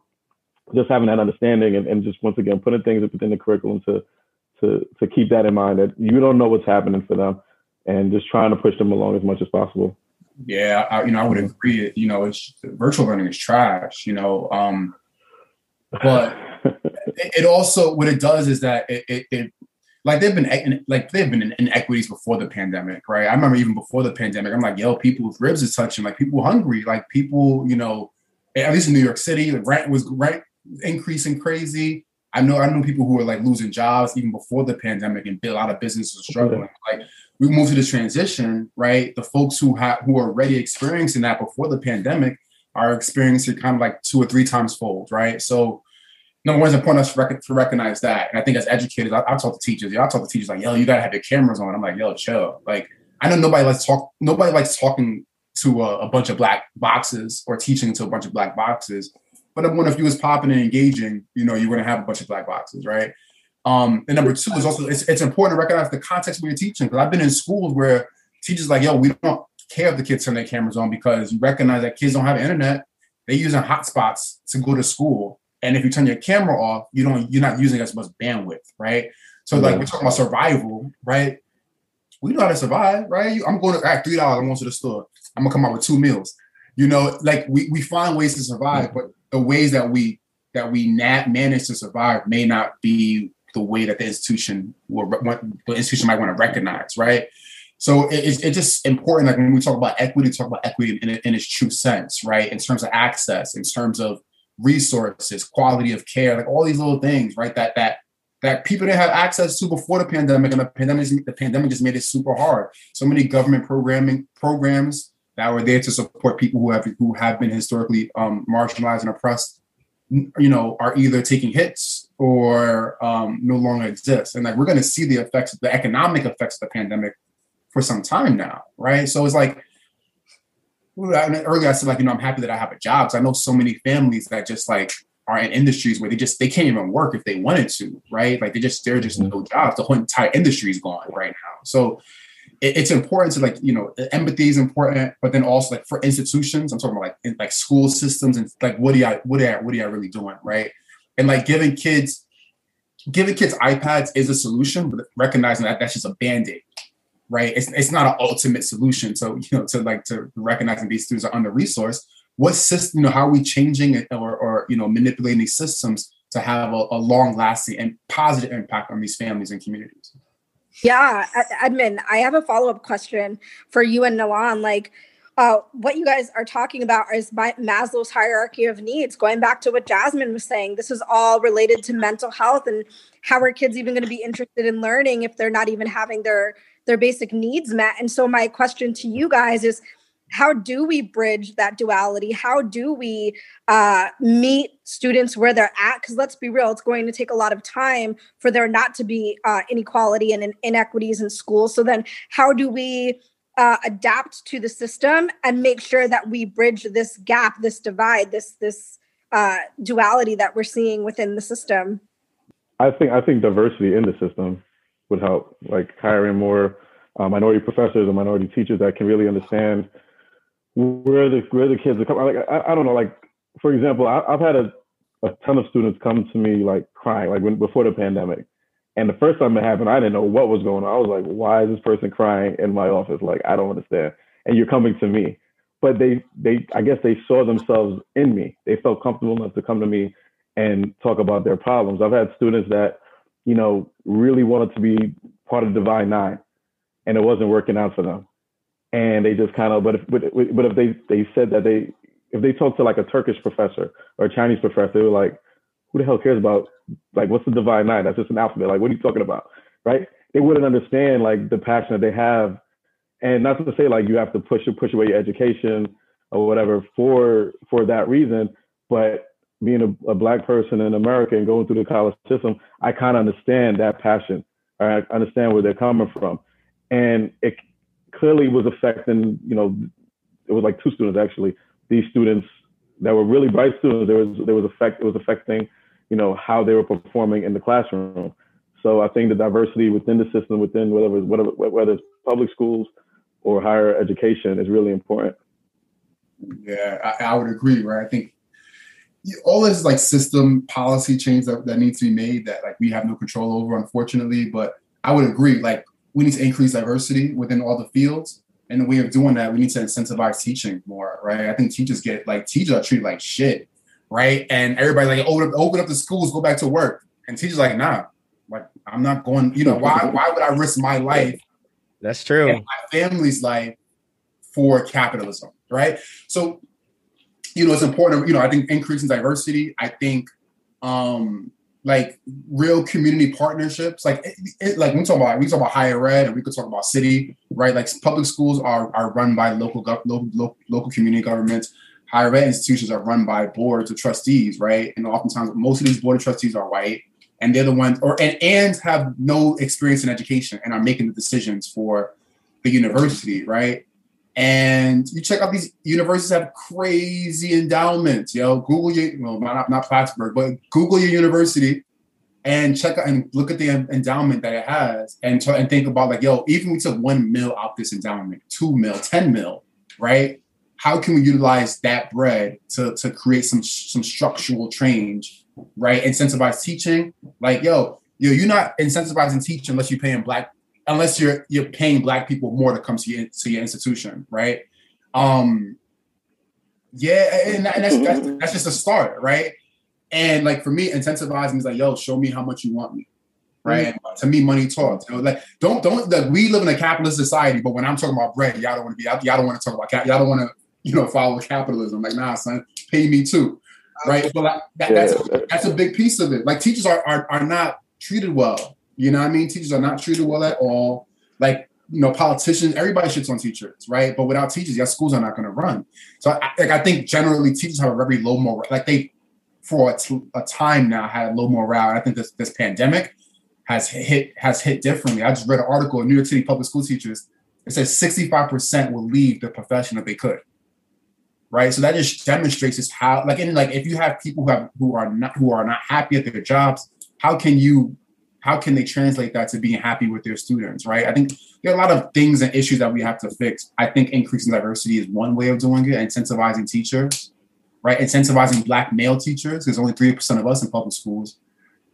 just having that understanding and, and just once again putting things within the curriculum to to to keep that in mind that you don't know what's happening for them and just trying to push them along as much as possible. Yeah, I, you know, I would agree. You know, it's virtual learning is trash. You know, um, but it, it, also what it does is that it, it, it like they've been like they've been inequities before the pandemic, right? I remember even before the pandemic, I'm like, yo, people with ribs is touching, like people hungry, like people, you know, at least in New York City, the rent was rent increasing crazy. I know I know people who were like losing jobs even before the pandemic, and a lot of businesses are struggling. Like we moved to this transition, right? The folks who have who are already experiencing that before the pandemic are experiencing kind of like two or three times fold, right? So number one, it's important us to, rec- to recognize that. And I think as educators, I, I talk to teachers. Yeah, I talk to teachers like, yo, you gotta have your cameras on. I'm like, yo, chill. Like, I know nobody likes talk. Nobody likes talking to a, a bunch of black boxes or teaching to a bunch of black boxes. But number one, if you was popping and engaging, you know, you're gonna have a bunch of black boxes, right? Um, and number two is also it's, it's important to recognize the context where you're teaching. Because I've been in schools where teachers like, yo, we don't care if the kids turn their cameras on because you recognize that kids don't have internet. They're using hotspots to go to school. And if you turn your camera off, you don't you're not using as much bandwidth, right? So like we're talking about survival, right? We know how to survive, right? I'm going to act three dollars. I'm going to the store. I'm gonna come out with two meals. You know, like we, we find ways to survive, mm-hmm. but the ways that we that we nat- manage to survive may not be the way that the institution will the institution might want to recognize, right? So it's, it's just important, like when we talk about equity, talk about equity in, in its true sense, right? In terms of access, in terms of resources, quality of care, like all these little things, right? That that that people didn't have access to before the pandemic, and the pandemic the pandemic just made it super hard. So many government programming programs that were there to support people who have who have been historically um, marginalized and oppressed, you know, are either taking hits or um, no longer exist. And like we're going to see the effects, the economic effects of the pandemic for some time now, right? So it's like earlier I said like you know I'm happy that I have a job. So I know so many families that just like are in industries where they just they can't even work if they wanted to, right? Like they just there are just mm-hmm. no jobs. The whole entire industry is gone right now. So it, it's important to like you know empathy is important, but then also like for institutions, I'm talking about like in, like school systems and like what do you what are what are you really doing, right? And like giving kids giving kids iPads is a solution, but recognizing that that's just a band aid right? It's, it's not an ultimate solution. So, you know, to like to recognizing these students are under resourced, what system, you know, how are we changing it or, or you know, manipulating these systems to have a, a long lasting and positive impact on these families and communities? Yeah, Edmund, I have a follow up question for you and Nalan. Like, uh, what you guys are talking about is Maslow's hierarchy of needs. Going back to what Jasmine was saying, this is all related to mental health and how are kids even going to be interested in learning if they're not even having their their basic needs met. And so my question to you guys is how do we bridge that duality? How do we uh, meet students where they're at? Because let's be real, it's going to take a lot of time for there not to be uh, inequality and inequities in schools. So then, how do we uh, adapt to the system and make sure that we bridge this gap, this divide, this this uh, duality that we're seeing within the system? I think I think diversity in the system would help, like hiring more uh, minority professors or minority teachers that can really understand where the where the kids are coming. Like I, I don't know, like for example, I, have had a, a ton of students come to me like crying, like when before the pandemic. And the first time it happened, I didn't know what was going on. I was like, why is this person crying in my office? Like, I don't understand. And you're coming to me. But they, they, I guess they saw themselves in me. They felt comfortable enough to come to me and talk about their problems. I've had students that you know, really wanted to be part of the Divine Nine, and it wasn't working out for them. And they just kind of, but if, but, but if they they said that they if they talked to like a Turkish professor or a Chinese professor, they were like, who the hell cares about like what's the Divine Nine? That's just an alphabet. Like, what are you talking about, right? They wouldn't understand like the passion that they have, and not to say like you have to push push away your education or whatever for for that reason, but being a, a, black person in America and going through the college system, I kind of understand that passion. I understand where they're coming from, and it clearly was affecting. You know, it was like two students actually. These students that were really bright students, there was there was effect. It was affecting, you know, how they were performing in the classroom. So I think the diversity within the system, within whatever whatever whether it's public schools or higher education, is really important. Yeah, I, I would agree. Right, I think all this like system policy change that, that needs to be made that like we have no control over, unfortunately. But I would agree, like we need to increase diversity within all the fields. And the way of doing that, we need to incentivize teaching more, right? I think teachers get like teachers are treated like shit, right? And everybody like open up, open up the schools, go back to work, and teachers like, nah, like I'm not going. You know, why why would I risk my life? That's true. my family's life for capitalism, right? So you know, it's important. You know, I think increasing diversity. I think, um, like real community partnerships. Like, it, it, like we talk about, we talk about higher ed, and we could talk about city, right? Like public schools are are run by local local local, local community governments. higher ed institutions are run by boards of trustees, right? And oftentimes, most of these board of trustees are white, and they're the ones, or and, and have no experience in education and are making the decisions for the university, right? And you check out these universities have crazy endowments. Yo, Google your well, not not Plattsburgh, but Google your university and check out and look at the endowment that it has, and and think about like, yo, even we took one mil out this endowment, two mil, ten mil, right? How can we utilize that bread to to create some some structural change, right? Incentivize teaching, like, yo, yo, you're not incentivizing teaching unless you're paying black unless you're you're paying black people more to come to your to your institution, right? Um, yeah, and, and that's, that's that's just a start, right? And like for me, incentivizing is like, yo, show me how much you want me, right? Mm-hmm. To me, money talks. You know, like don't don't like we live in a capitalist society, but when I'm talking about bread, y'all don't want to be y'all, y'all don't want to talk about cap, y'all don't want to you know follow capitalism. Like nah, son, pay me too, right? But like, that, that's a, that's a big piece of it. Like teachers are are are not treated well you know what I mean? Teachers are not treated well at all. Like, you know, politicians, everybody shits on teachers, right? But without teachers, your schools are not going to run. So, I, like, I think generally teachers have a very low morale. Like, they, for a, t- a time now, had low morale. And I think this, this pandemic has hit has hit differently. I just read an article in New York City public school teachers. It says 65% will leave the profession if they could. Right. So that just demonstrates just how like and like if you have people who have who are not who are not happy at their jobs, how can you how can they translate that to being happy with their students, right? I think there are a lot of things and issues that we have to fix. I think increasing diversity is one way of doing it, incentivizing teachers, right? Incentivizing black male teachers. because only 3% of us in public schools,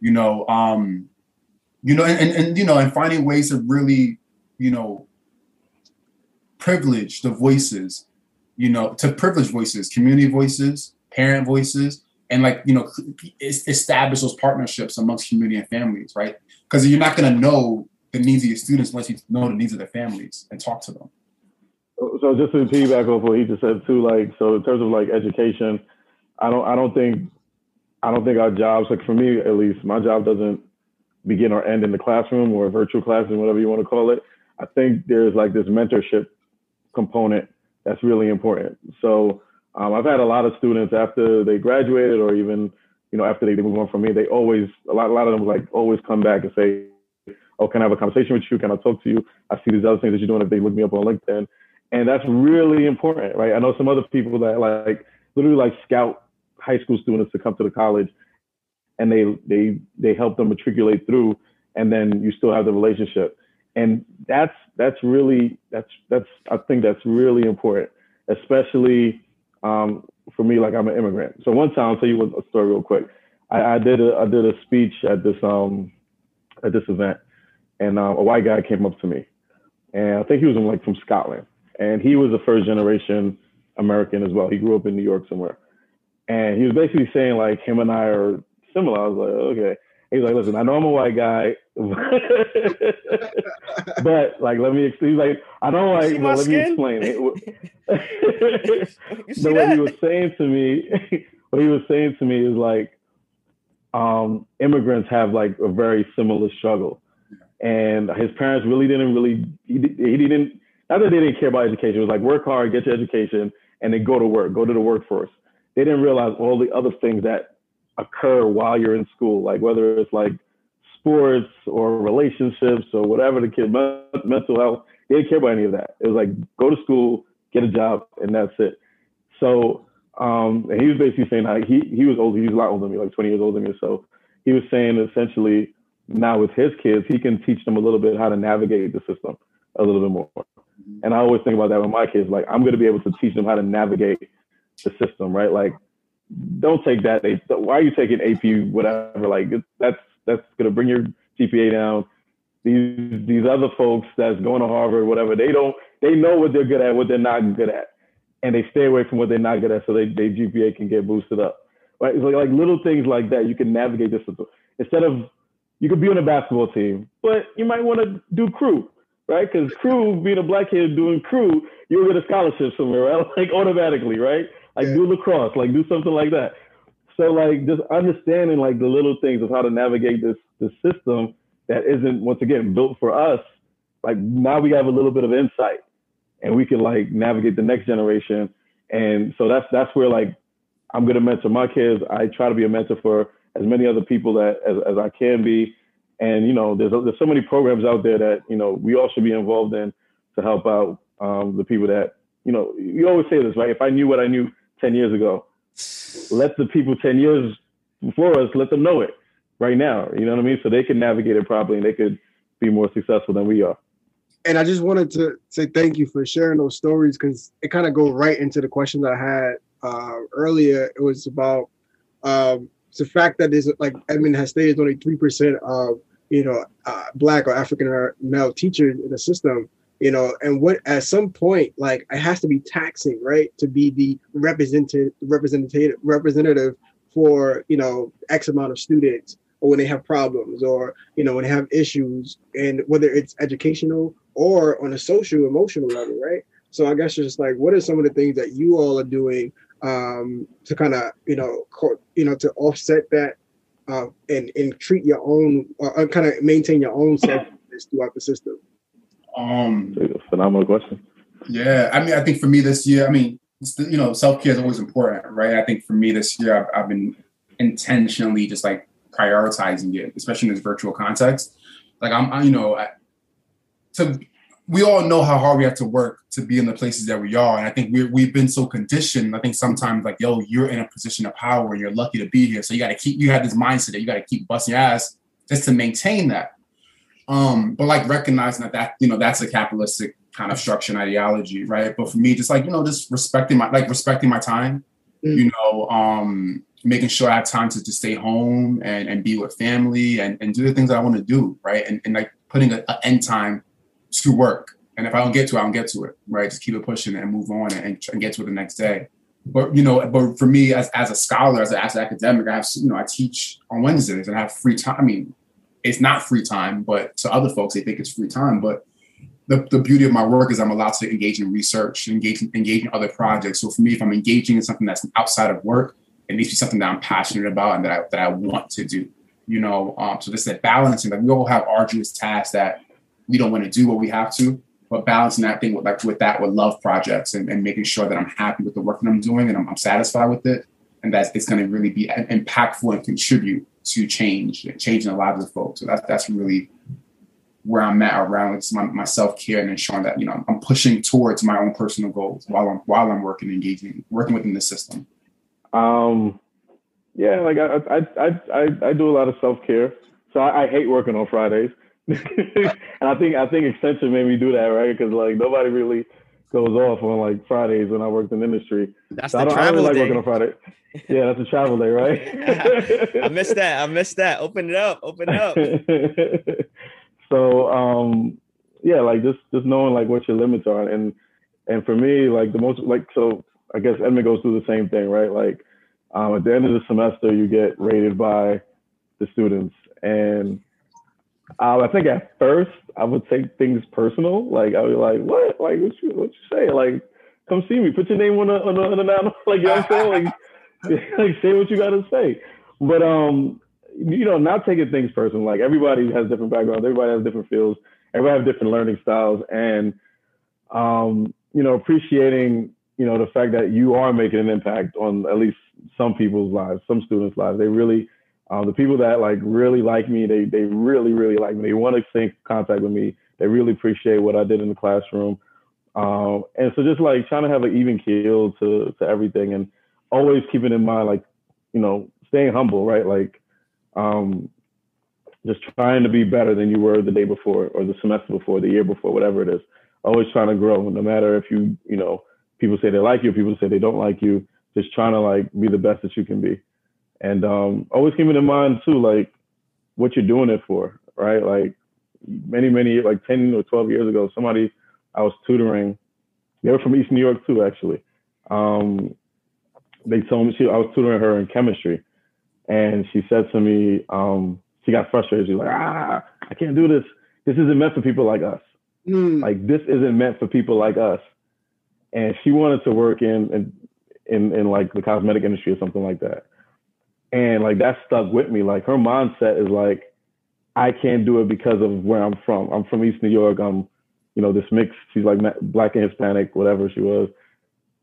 you know, um, you know, and, and, and you know, and finding ways to really, you know, privilege the voices, you know, to privilege voices, community voices, parent voices, and like you know establish those partnerships amongst community and families right? Because you're not going to know the needs of your students unless you know the needs of their families and talk to them. So just to piggyback off what he just said too like so in terms of like education i don't i don't think i don't think our jobs like for me at least my job doesn't begin or end in the classroom or virtual classroom whatever you want to call it. I think there's like this mentorship component that's really important. So um, I've had a lot of students after they graduated or even, you know, after they, they move on from me, they always, a lot, a lot of them like always come back and say, oh, can I have a conversation with you? Can I talk to you? I see these other things that you're doing if they look me up on LinkedIn. And that's really important, right? I know some other people that like literally like scout high school students to come to the college and they, they, they help them matriculate through and then you still have the relationship. And that's, that's really, that's, that's, I think that's really important, especially um, for me, like I'm an immigrant. So one time, I'll tell you a story real quick. I, I did a I did a speech at this um at this event, and um, a white guy came up to me, and I think he was from, like from Scotland, and he was a first generation American as well. He grew up in New York somewhere, and he was basically saying like him and I are similar. I was like, okay. He's like, listen, I know I'm a white guy, but like, let me. He's like, I don't like, but let skin? me explain it. but what he was saying to me, what he was saying to me is like, um, immigrants have like a very similar struggle, and his parents really didn't really. He, he didn't. Not that they didn't care about education. It was like work hard, get your education, and then go to work, go to the workforce. They didn't realize all the other things that occur while you're in school, like whether it's like sports or relationships or whatever the kid mental health. They didn't care about any of that. It was like go to school, get a job, and that's it. So um, he was basically saying he he was older. He was a lot older than me, like 20 years older than me. So he was saying essentially now with his kids, he can teach them a little bit how to navigate the system a little bit more. And I always think about that with my kids. Like I'm going to be able to teach them how to navigate the system, right? Like don't take that. Why are you taking AP whatever? Like that's that's gonna bring your GPA down. These these other folks that's going to Harvard, whatever, they don't they know what they're good at, what they're not good at, and they stay away from what they're not good at, so they their GPA can get boosted up. Right? It's like, like little things like that. You can navigate this system. instead of you could be on a basketball team, but you might want to do crew, right? Because crew, being a black kid doing crew, you'll get a scholarship somewhere, right? Like automatically, right? like yeah. do lacrosse, like do something like that. So like just understanding like the little things of how to navigate this this system that isn't once again built for us. Like now we have a little bit of insight, and we can like navigate the next generation And so that's that's where like I'm gonna mentor my kids. I try to be a mentor for as many other people that as, as I can be. And you know, there's there's so many programs out there that you know we all should be involved in to help out um, the people that you know. You always say this, right? If I knew what I knew ten years ago, let the people ten years before us let them know it right now. You know what I mean? So they can navigate it properly and they could be more successful than we are. And I just wanted to say thank you for sharing those stories because it kind of go right into the questions I had uh, earlier. It was about um, the fact that there's like Edmund has stated only three percent of you know uh, black or African male teachers in the system. You know, and what at some point like it has to be taxing, right, to be the representative representative representative for you know X amount of students or when they have problems or you know when they have issues and whether it's educational or on a social emotional level right? So i guess just like what are some of the things that you all are doing um, to kind of you know co- you know to offset that uh, and and treat your own uh, kind of maintain your own self throughout the system? Um phenomenal question. Yeah i mean i think for me this year i mean you know self-care is always important right? I think for me this year i've, I've been intentionally just like prioritizing it, especially in this virtual context. Like I'm, I, you know, I, to we all know how hard we have to work to be in the places that we are, and I think we we've been so conditioned. I think sometimes like, yo, you're in a position of power and you're lucky to be here, so you got to keep. You have this mindset that you got to keep busting your ass just to maintain that. Um, but like recognizing that that you know that's a capitalistic kind of structure and ideology, right? But for me, just like you know, just respecting my like respecting my time, mm. you know, um, making sure I have time to, to stay home and, and be with family and, and do the things that I want to do, right? And, and like putting an end time to work. And if I don't get to it, I don't get to it, right? Just keep it pushing and move on and, and get to it the next day. But you know, but for me as, as a scholar, as, a, as an academic, I have you know I teach on Wednesdays and I have free time. I mean, it's not free time, but to other folks they think it's free time. But the, the beauty of my work is I'm allowed to engage in research, engage engage in other projects. So for me, if I'm engaging in something that's outside of work, it needs to be something that I'm passionate about and that I that I want to do. You know, um, so this that balancing. Like we all have arduous tasks that we don't want to do what we have to, but balancing that thing with like with that with love projects and, and making sure that I'm happy with the work that I'm doing and I'm, I'm satisfied with it, and that it's going to really be impactful and contribute to change, changing the lives of folks. So that's that's really where I'm at around my, my self care and ensuring that you know I'm pushing towards my own personal goals while I'm while I'm working, engaging, working within the system. Um, yeah, like I I I I, I do a lot of self care. So I, I, hate working on Fridays, and I think I think Extension made me do that, right? Because like nobody really goes off on like Fridays when I worked in industry. That's so the I travel I really like working on Friday. Yeah, that's a travel day, right? I missed that. I missed that. Open it up. Open it up. so um yeah, like just just knowing like what your limits are and and for me, like the most like so I guess Edmund goes through the same thing, right? Like um, at the end of the semester, you get rated by the students, and um, I think at first I would take things personal. Like I would be like, "What? Like what you what you say? Like come see me. Put your name on a on a, on a like you know what I'm saying? Like like say what you got to say." But um, you know, not taking things personal. Like everybody has different backgrounds. Everybody has different fields. Everybody has different learning styles, and um, you know, appreciating you know, the fact that you are making an impact on at least some people's lives, some students' lives. They really, um, the people that like really like me, they they really really like me. They want to stay in contact with me. They really appreciate what I did in the classroom. Um, and so just like trying to have an even keel to to everything, and always keeping in mind like, you know, staying humble, right? Like, um, just trying to be better than you were the day before, or the semester before, the year before, whatever it is. Always trying to grow, no matter if you you know people say they like you, people say they don't like you. Just trying to like be the best that you can be, and um, always keeping in mind too, like what you're doing it for, right? Like many, many, like ten or twelve years ago, somebody I was tutoring, they were from East New York too, actually. Um, they told me she, I was tutoring her in chemistry, and she said to me, um, she got frustrated. She's like, ah, I can't do this. This isn't meant for people like us. Mm. Like this isn't meant for people like us and she wanted to work in, in in in like the cosmetic industry or something like that. And like that stuck with me. Like her mindset is like, I can't do it because of where I'm from. I'm from East New York. I'm, you know, this mix. She's like black and Hispanic, whatever she was.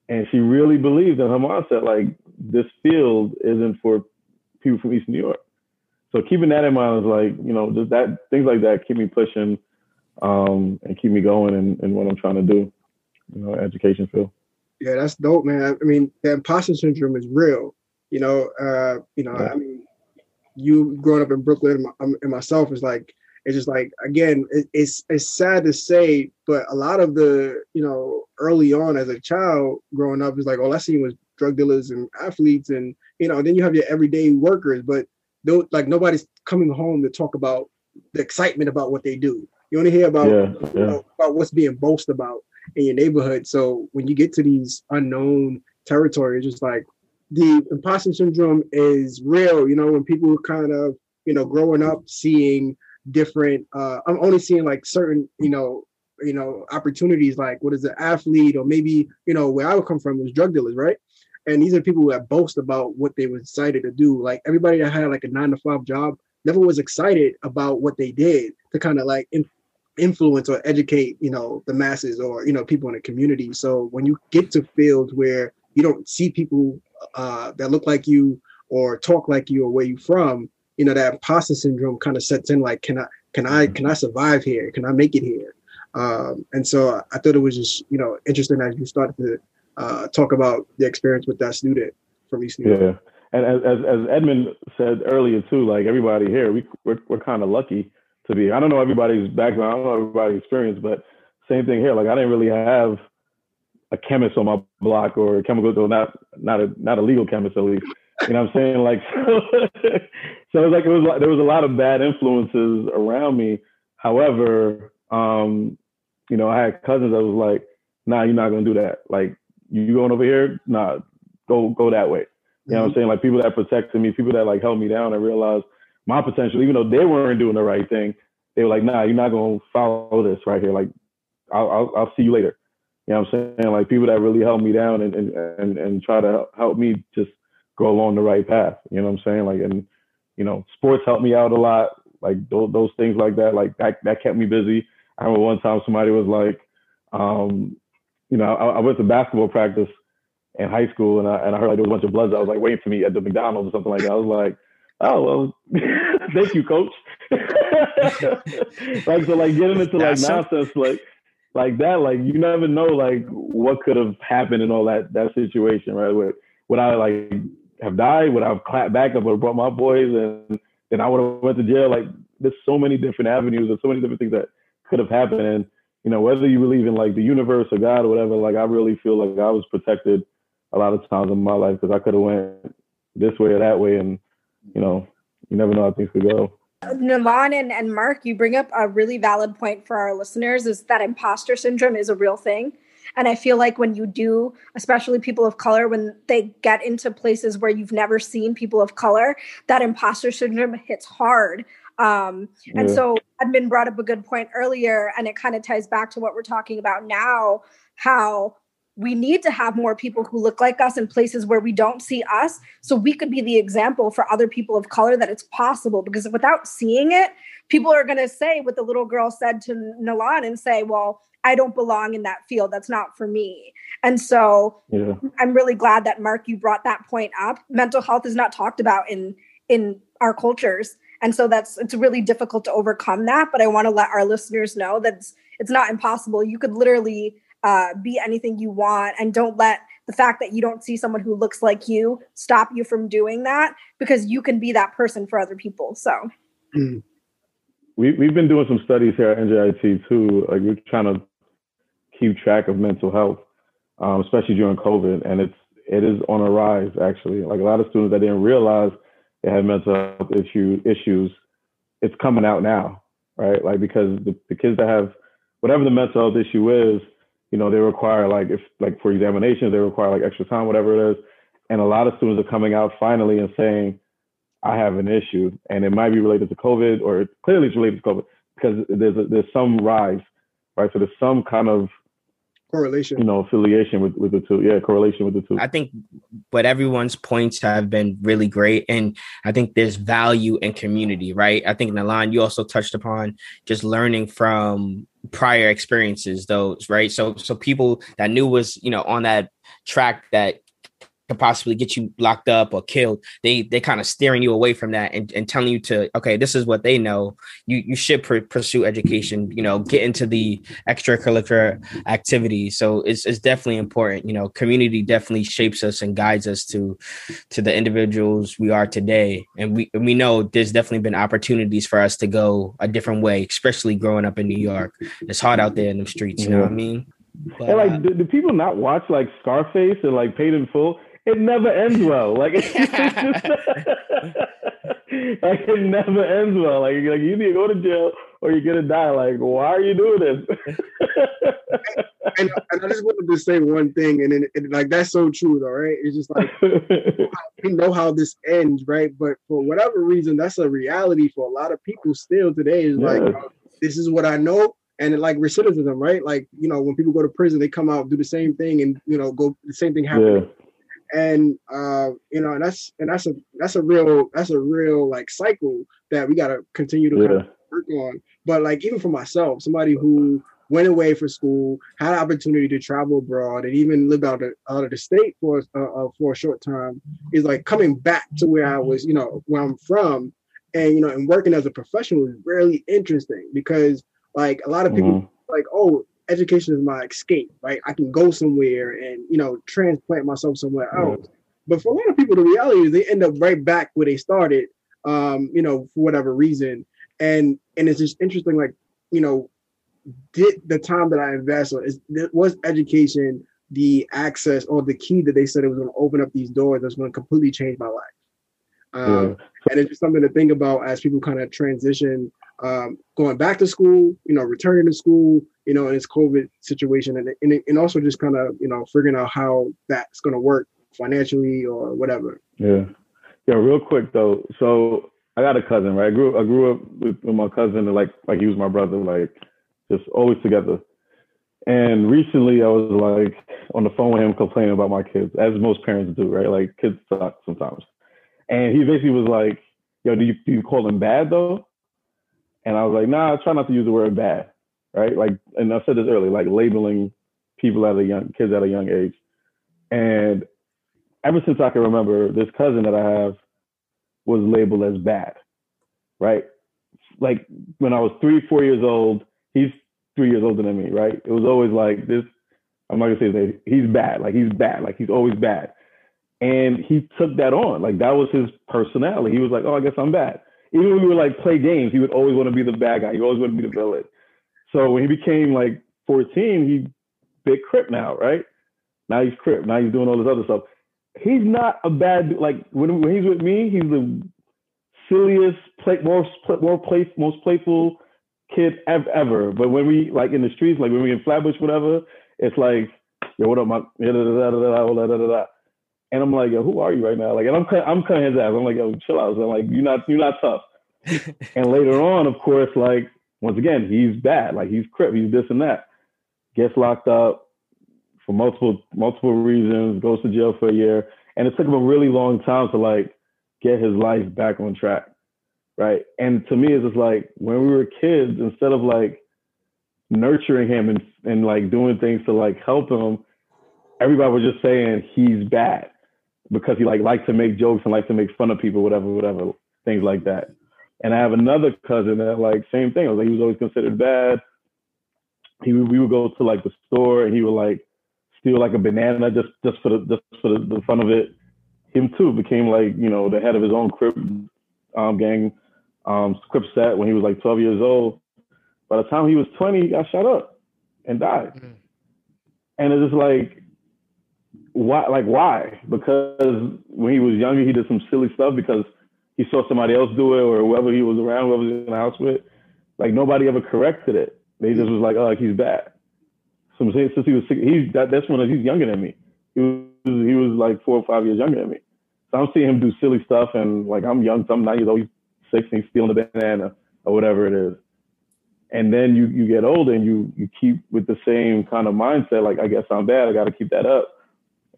and she really believed in her mindset like this field isn't for people from East New York. So keeping that in mind is like, you know, just that things like that keep me pushing um, and keep me going in, in what I'm trying to do, you know, education field. Yeah, that's dope, man. I mean, the imposter syndrome is real. You know, uh, you know, yeah. I mean, you growing up in Brooklyn and myself is like, it's just like again, it, it's it's sad to say, but a lot of the you know early on as a child growing up is like all I seen was drug dealers and athletes, and you know, then you have your everyday workers, but don't like nobody's coming home to talk about the excitement about what they do. You only hear about yeah, yeah. You know, about what's being boasted about in your neighborhood. So when you get to these unknown territories, just like the imposter syndrome is real. You know, when people kind of you know growing up seeing different. uh I'm only seeing like certain you know you know opportunities like what is an athlete or maybe you know where I would come from was drug dealers, right? And these are people that boast about what they were excited to do. Like everybody that had like a nine to five job never was excited about what they did to kind of like influence or educate, you know, the masses or you know people in the community. So when you get to fields where you don't see people uh, that look like you or talk like you or where you from, you know, that imposter syndrome kind of sets in. Like, can I, can I, can I survive here? Can I make it here? Um, and so I thought it was just, you know, interesting as you started to uh, talk about the experience with that student from East New York. Yeah. And as, as, as Edmund said earlier too, like everybody here, we we're, we're kind of lucky to be. I don't know everybody's background, I don't know everybody's experience, but same thing here. Like I didn't really have a chemist on my block or a chemical, not not a not a legal chemist at least. You know what I'm saying? Like so, so it was like it was like there was a lot of bad influences around me. However, um, you know, I had cousins that was like, nah, you're not gonna do that. Like you going over here? Nah, go go that way. You know what I'm saying? Like people that protected me, people that like held me down and realized my potential, even though they weren't doing the right thing, they were like, nah, you're not gonna follow this right here. Like I'll I'll, I'll see you later. You know what I'm saying? Like people that really held me down and and and, and try to help me just go along the right path. You know what I'm saying? Like and you know, sports helped me out a lot. Like those, those things like that, like that that kept me busy. I remember one time somebody was like, um, you know, I, I went to basketball practice in high school and I, and I heard like there was a bunch of bloods. I was like waiting for me at the McDonald's or something like that. I was like, oh well, thank you, coach. like so, like getting into like nonsense, like like that, like you never know like what could have happened in all that that situation, right? Would would I like have died? Would I have clapped back? I would have brought my boys, and then I would have went to jail. Like there's so many different avenues, and so many different things that could have happened. And you know, whether you believe in like the universe or God or whatever, like I really feel like I was protected a lot of times in my life because I could have went this way or that way, and you know, you never know how things could go. Nalan and, and Mark, you bring up a really valid point for our listeners is that imposter syndrome is a real thing. And I feel like when you do, especially people of color, when they get into places where you've never seen people of color, that imposter syndrome hits hard. Um, and yeah. so Edmund brought up a good point earlier, and it kind of ties back to what we're talking about now how we need to have more people who look like us in places where we don't see us so we could be the example for other people of color that it's possible because without seeing it people are going to say what the little girl said to Nalan and say well I don't belong in that field. That's not for me. And so yeah. I'm really glad that Mark you brought that point up. Mental health is not talked about in in our cultures and so that's it's really difficult to overcome that but I want to let our listeners know that it's, it's not impossible. You could literally uh, be anything you want and don't let the fact that you don't see someone who looks like you stop you from doing that because you can be that person for other people. So. We, we've been doing some studies here at njit too. Like we're trying to keep track of mental health um, especially during covid and it's it is on a rise actually. Like a lot of students that didn't realize they had mental health issue issues it's coming out now right? Like because the, the kids that have whatever the mental health issue is you know, they require like if like for examinations, they require like extra time, whatever it is. And a lot of students are coming out finally and saying, I have an issue. And it might be related to COVID or clearly it's related to COVID because there's a, there's some rise, right? So there's some kind of correlation. You know, affiliation with, with the two. Yeah, correlation with the two. I think but everyone's points have been really great. And I think there's value in community, right? I think Nalan, you also touched upon just learning from prior experiences, those, right? So so people that knew was, you know, on that track that could possibly get you locked up or killed they they kind of steering you away from that and, and telling you to okay this is what they know. You you should pr- pursue education you know get into the extracurricular activities. So it's, it's definitely important you know community definitely shapes us and guides us to to the individuals we are today. And we we know there's definitely been opportunities for us to go a different way especially growing up in new york. It's hard out there in the streets you know what i mean? But, and like, uh, do, do, people not watch like Scarface and like Paid in Full? It never ends well. Like it's just, like it never ends well. Like, like you either go to jail or you're gonna die. Like, why are you doing this? and, and, I just wanted to say one thing, and then and like that's so true, though, right? It's just like we know how this ends, right? But for whatever reason, that's a reality for a lot of people still today. Is yeah. like oh, this is what I know, and like recidivism, right? Like you know, when people go to prison, they come out do the same thing, and you know, go the same thing happen. Yeah and uh, you know, and that's and that's a that's a real that's a real like cycle that we got to continue to yeah. kind of work on. But like even for myself, somebody who went away for school, had an opportunity to travel abroad, and even live out of, out of the state for uh, uh, for a short time, is like coming back to where I was, you know, where I'm from, and you know, and working as a professional is really interesting because like a lot of people mm-hmm. like, oh, education is my escape, right? I can go somewhere and you know transplant myself somewhere else. But for a lot of people, the reality is they end up right back where they started, um, you know, for whatever reason. And and it's just interesting, like you know, did the time that I invested is was education the access or the key that they said it was going to open up these doors that's going to completely change my life. Um, yeah. And it's just something to think about as people kind of transition, um, going back to school, you know, returning to school, you know, in this COVID situation, and and, and also just kind of you know figuring out how that's going to work financially or whatever. Yeah, yeah. Real quick though, so I got a cousin, right? I grew I grew up with, with my cousin, and like like he was my brother, like just always together. And recently, I was like on the phone with him complaining about my kids, as most parents do, right? Like kids suck sometimes. And he basically was like, "Yo, do you do you call them bad though?" And I was like, "Nah, I try not to use the word bad." right? Like, and I said this earlier, like labeling people at a young kids at a young age. And ever since I can remember, this cousin that I have was labeled as bad, right? Like when I was three, four years old, he's three years older than me, right? It was always like this. I'm not gonna say that he's bad, like he's bad, like he's always bad. And he took that on, like that was his personality. He was like, oh, I guess I'm bad. Even when we would like play games, he would always want to be the bad guy. He always want to be the villain. So when he became like 14, he big crip now, right? Now he's crip. Now he's doing all this other stuff. He's not a bad like when, when he's with me, he's the silliest, play, more more play, most playful kid ever. ever. But when we like in the streets, like when we in Flatbush, whatever, it's like, yo, what up, my da da da da da da da da And I'm like, yo, who are you right now? Like, and I'm I'm cutting his ass. I'm like, yo, chill out. So I'm like, you're not you're not tough. and later on, of course, like once again, he's bad. Like he's crip. He's this and that. Gets locked up for multiple multiple reasons. Goes to jail for a year, and it took him a really long time to like get his life back on track, right? And to me, it's just like when we were kids, instead of like nurturing him and and like doing things to like help him, everybody was just saying he's bad because he like likes to make jokes and likes to make fun of people, whatever, whatever, things like that. And I have another cousin that like same thing. I was like he was always considered bad. He we would go to like the store and he would like steal like a banana just just for the just for the, the fun of it. Him too became like you know the head of his own crip um, gang um, crip set when he was like 12 years old. By the time he was 20, he got shot up and died. Mm-hmm. And it's just like why like why? Because when he was younger he did some silly stuff because he saw somebody else do it or whoever he was around, whoever he was in the house with. Like nobody ever corrected it. They just was like, oh, he's bad. So since he was six, he's that, that's when he's younger than me. He was he was like four or five years younger than me. So I'm seeing him do silly stuff and like I'm young, so I'm nine years old, he's six and he's stealing the banana or whatever it is. And then you you get older and you you keep with the same kind of mindset, like I guess I'm bad, I got to keep that up.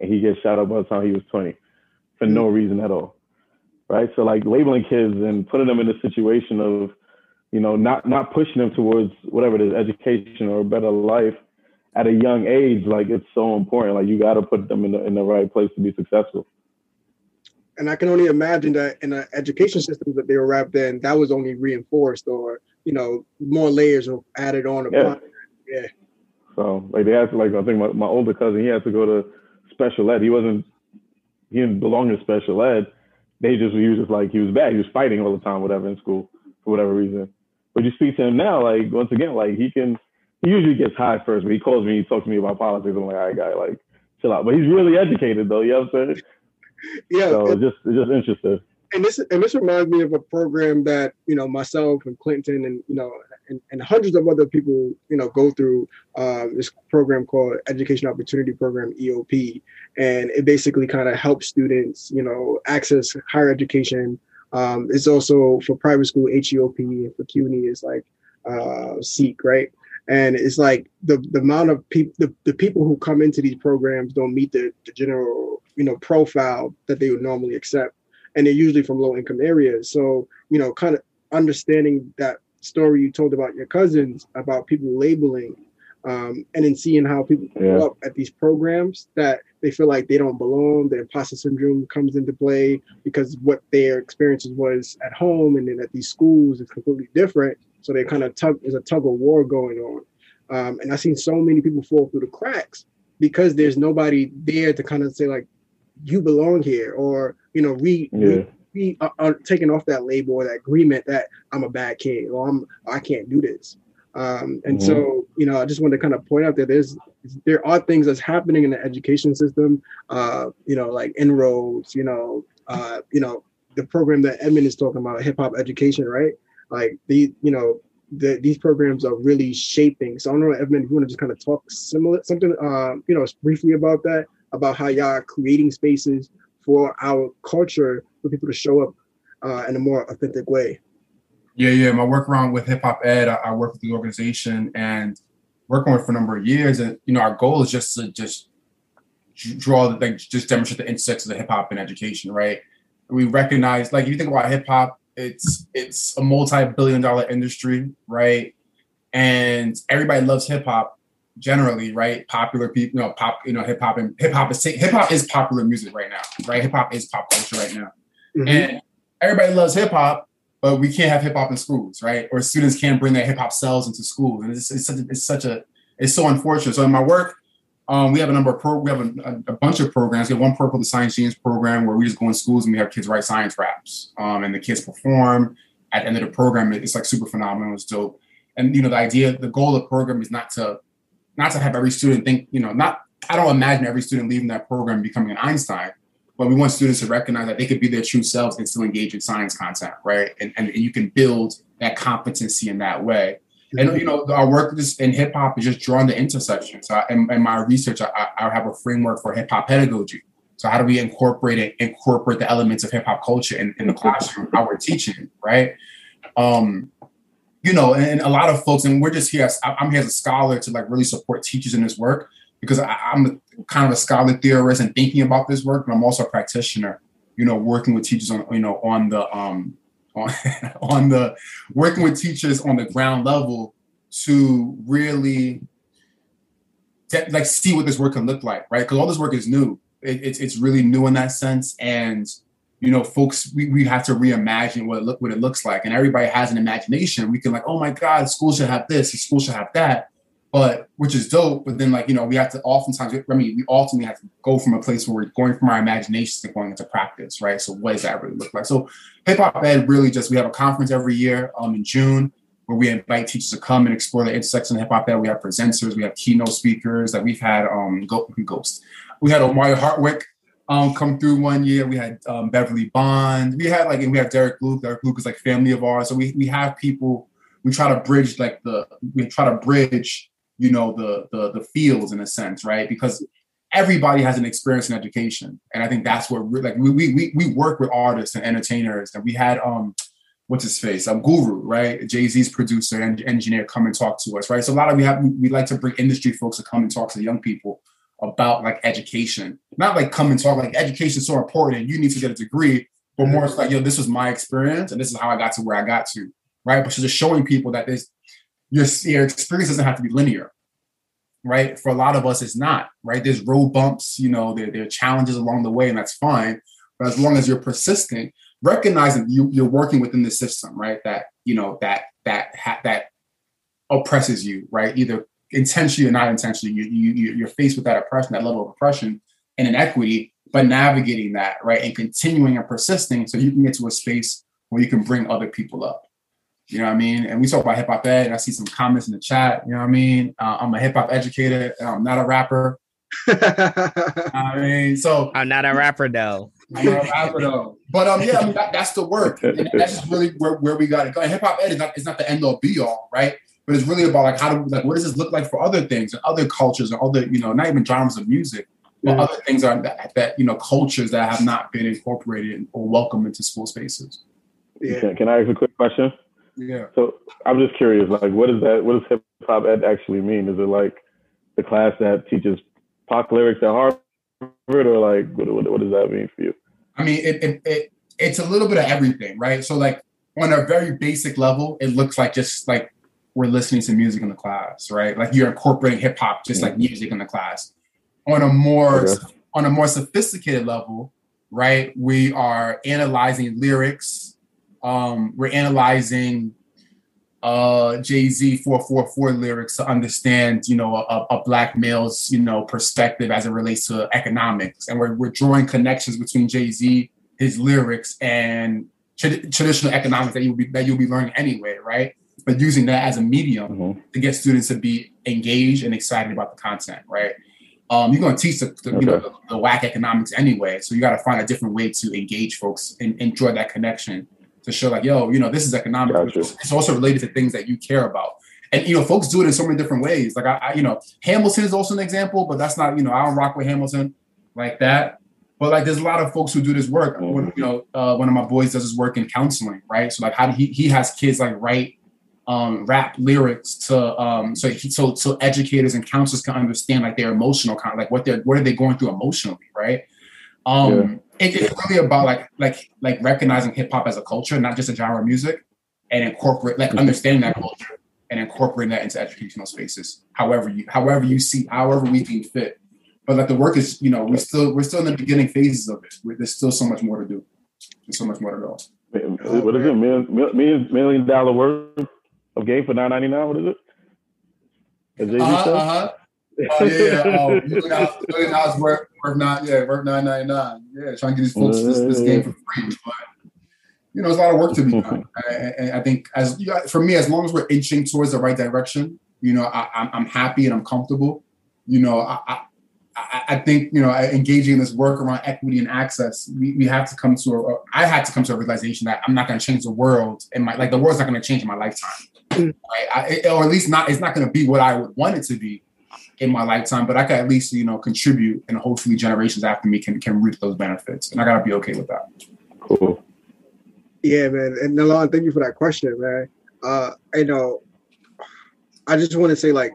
And he gets shot up by the time he was 20 for no mm-hmm. reason at all, right? So like labeling kids and putting them in a situation of, you know, not not pushing them towards whatever it is, education or a better life at a young age, like it's so important. Like you got to put them in the in the right place to be successful. And I can only imagine that in an education system that they were wrapped in, that was only reinforced or you know more layers were added on. Yeah. yeah. So like they had to like I think my, my older cousin he had to go to special ed. He wasn't he didn't belong to special ed. They just he was just like he was bad. He was fighting all the time, whatever in school for whatever reason. But you speak to him now, like once again, like he can he usually gets high first, but he calls me, he talks to me about politics. I'm like, all right, guy, like chill out. But he's really educated though, you know what I'm saying? Yeah. So just just interesting. And this and this reminds me of a program that, you know, myself and Clinton and you know and, and hundreds of other people, you know, go through um, this program called Education Opportunity Program EOP, and it basically kind of helps students, you know, access higher education. Um, it's also for private school HEOP, and for CUNY is like uh, SEEK, right? And it's like the the amount of people, the, the people who come into these programs don't meet the, the general, you know, profile that they would normally accept, and they're usually from low income areas. So, you know, kind of understanding that story you told about your cousins about people labeling um, and then seeing how people grow Yeah. up at these programs that they feel like they don't belong the imposter syndrome comes into play because what their experiences was at home and then at these schools is completely different so they kind of tug there's a tug of war going on um, and i've seen so many people fall through the cracks because there's nobody there to kind of say like you belong here or you know re, re Yeah. Be uh, uh, taking off that label or that agreement that I'm a bad kid or I'm I can't do this. Um, and so you know, I just want to kind of point out that there's there are things that's happening in the education system. Uh, you know, like inroads. You know, uh, you know the program that Edmund is talking about, hip hop education, right? Like the you know the, these programs are really shaping. So I don't know, Edmund, if you want to just kind of talk similar something, um, you know, briefly about that, about how y'all are creating spaces for our culture for people to show up uh, in a more authentic way. Yeah, yeah. My work around with Hip Hop Ed, I, I work with the organization and working with for a number of years. And you know, our goal is just to just draw, the like, just demonstrate the intersects of the hip hop and education, right? We recognize, like, if you think about hip hop, it's it's a multi-billion-dollar industry, right? And everybody loves hip hop generally, right? Popular people, you know, pop, you know, hip hop and hip hop is hip hop is popular music right now, right? Hip hop is pop culture right now, and everybody loves hip hop but we can't have hip hop in schools, right? Or students can't bring their hip hop selves into schools, and it's, it's such a, it's such a it's so unfortunate. So in my work, um, we have a number of pro we have a, a, bunch of programs. We have one program, the Science Genius program, where we just go in schools and we have kids write science raps, um, and the kids perform. At the end of the program, it's like super phenomenal. It's dope. And you know, the idea, the goal of the program is not to not to have every student think, you know, not I don't imagine every student leaving that program becoming an Einstein, but we want students to recognize that they could be their true selves and still engage in science content, right? And, and you can build that competency in that way. And you know, our work in hip hop is just drawing the intersections. So in, in my research, I, I have a framework for hip hop pedagogy. So how do we incorporate it, incorporate the elements of hip hop culture in, in the classroom, how we're teaching, right? Um, you know, and a lot of folks, and we're just here. As, I'm here as a scholar to like really support teachers in this work because I, I'm kind of a scholar theorist and thinking about this work, but I'm also a practitioner. You know, working with teachers on you know on the um on on the working with teachers on the ground level to really like see what this work can look like, right? Because all this work is new. It, it's it's really new in that sense, and you know, folks, we, we have to reimagine what it look what it looks like. And everybody has an imagination. We can like, oh my God, school should have this, school should have that but which is dope. But then, like you know, we have to oftentimes. I mean, we ultimately have to go from a place where we're going from our imaginations to going into practice, right? So, what does that really look like? So, Hip Hop Ed really just we have a conference every year um, in June where we invite teachers to come and explore the intersection of hip hop. Ed. We have presenters, we have keynote speakers. That we've had um Ghost, we had Omari Hardwick um come through one year. We had um, Beverly Bond. We had like and we have Derek Luke. Derek Luke is like family of ours. So we we have people. We try to bridge like the we try to bridge you know the, the the fields in a sense right because everybody has an experience in education and i think that's what we're like we we we work with artists and entertainers and we had um what's his face, um, Guru, right? Jay Z's producer and engineer come and talk to us, right? So a lot of we have we like to bring industry folks to come and talk to young people about like education, not like come and talk like education is so important and you need to get a degree, but more it's like yo, this was my experience and this is how I got to where I got to, right? But just showing people that this your your experience doesn't have to be linear, right? For a lot of us, it's not, right? There's road bumps, you know, there, there are challenges along the way, and that's fine. But as long as you're persistent recognizing you you're working within the system, right? That you know that that ha- that oppresses you, right? Either intentionally or not intentionally, you, you you're faced with that oppression, that level of oppression and inequity, but navigating that, right, and continuing and persisting, so you can get to a space where you can bring other people up. You know what I mean? And we talk about hip hop ed, and I see some comments in the chat. You know what I mean? Uh, I'm a hip hop educator. I'm not a rapper. I mean, so I'm not a rapper though. I'm not a rapper though. But um, yeah, I mean, that, that's the work, and that's just really where, where we got to go. Hip hop ed is not is not the end all be all, right? But it's really about like how do like what does this look like for other things and other cultures and other you know not even genres of music, but mm-hmm. other things are that, that, you know cultures that have not been incorporated or welcomed into school spaces. Yeah. Can, can I ask a quick question? Yeah. So I'm just curious, like, what is that? What does hip hop ed actually mean? Is it like the class that teaches pop lyrics at Harvard, or like what, what, what does that mean for you? I mean, it, it, it it's a little bit of everything, right? So like on a very basic level, it looks like just like we're listening to music in the class, right? Like you're incorporating hip hop just like music in the class. On a more okay. on a more sophisticated level, right? We are analyzing lyrics. Um, we're analyzing uh Jay-Z 444 lyrics to understand, you know, a, a, black male's, you know, perspective as it relates to economics. And we're, we're drawing connections between Jay-Z, his lyrics, and tra- traditional economics that you'll be that you'll be learning anyway, right? But using that as a medium mm-hmm. to get students to be engaged and excited about the content, right? Um, you're going to teach the, the okay. you know the, the whack economics anyway, so you got to find a different way to engage folks and enjoy that connection to show like, yo, you know, this is economic. Gotcha. It's also related to things that you care about. And you know, folks do it in so many different ways. Like I, I, you know, Hamilton is also an example, but that's not, you know, I don't rock with Hamilton like that. But like, there's a lot of folks who do this work. Mm-hmm. When, you know, uh, one of my boys does his work in counseling, right? So like, how do he he has kids like write um, rap lyrics to um, so he, so so educators and counselors can understand like their emotional kind of like what they're what are they going through emotionally, right? Um, yeah it, it's really about like like like recognizing hip hop as a culture, not just a genre of music, and incorporate like understanding that culture and incorporating that into educational spaces. However you however you see however we deem fit. But like the work is, you know, we're still we're still in the beginning phases of it. There's still so much more to do. There's so much more to go. What is it? Million, million, million dollar worth of game for nine ninety nine. What is it? Uh-huh, uh-huh. Oh yeah, yeah. Oh, million dollars worth, worth nine, yeah, worth nine ninety nine. Yeah, trying to get these folks this, this game for free, but you know, there's a lot of work to be done. And I, I think as you got, for me, as long as we're inching towards the right direction, you know, I, am happy and I'm comfortable. You know, I, I, I, think you know, engaging in this work around equity and access, we, we have to come to a. I had to come to a realization that I'm not going to change the world, and my like the world's not going to change in my lifetime. Right? I, or at least not. It's not going to be what I would want it to be in my lifetime, but I could at least, you know, contribute and hopefully generations after me can can reap those benefits. And I gotta be okay with that. Cool. Yeah, man. And Nalon, thank you for that question, man. Uh, I know I just want to say like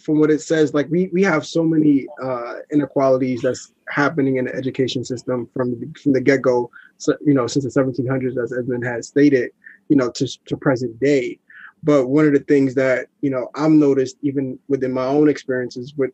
from what it says, like we we have so many uh inequalities that's happening in the education system from the, from the get-go, so, you know, since the 1700s, as Edmund has stated, you know, to, to present day. But one of the things that, you know, I'm noticed even within my own experiences with,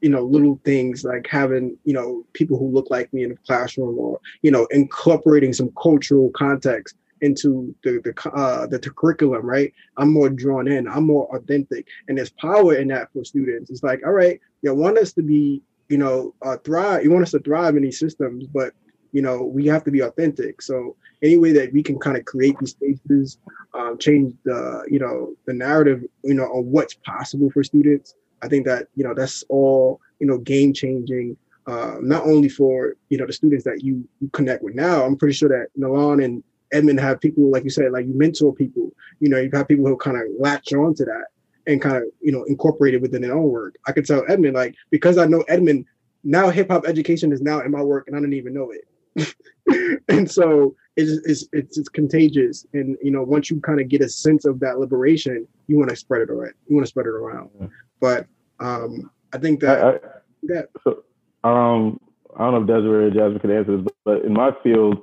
you know, little things like having, you know, people who look like me in the classroom or, you know, incorporating some cultural context into the the, uh, the, the curriculum, right? I'm more drawn in. I'm more authentic, and there's power in that for students. It's like, all right, you want us to be, you know, uh, thrive. You want us to thrive in these systems, but you know, we have to be authentic. So any way that we can kind of create these spaces, um, change the you know the narrative you know on what's possible for students. I think that you know that's all you know game changing. Uh, not only for you know the students that you, you connect with now. I'm pretty sure that Nalon and Edmund have people like you said, like you mentor people. You know, you have people who kind of latch on to that and kind of you know incorporate it within their own work. I could tell Edmund like because I know Edmund now hip hop education is now in my work and I didn't even know it. and so it's, it's it's it's contagious, and you know once you kind of get a sense of that liberation, you want to spread it around. You want to spread it around. Yeah. But um, I think that I, I, that so, um, I don't know if Desiree or Jasmine could answer this, but in my field,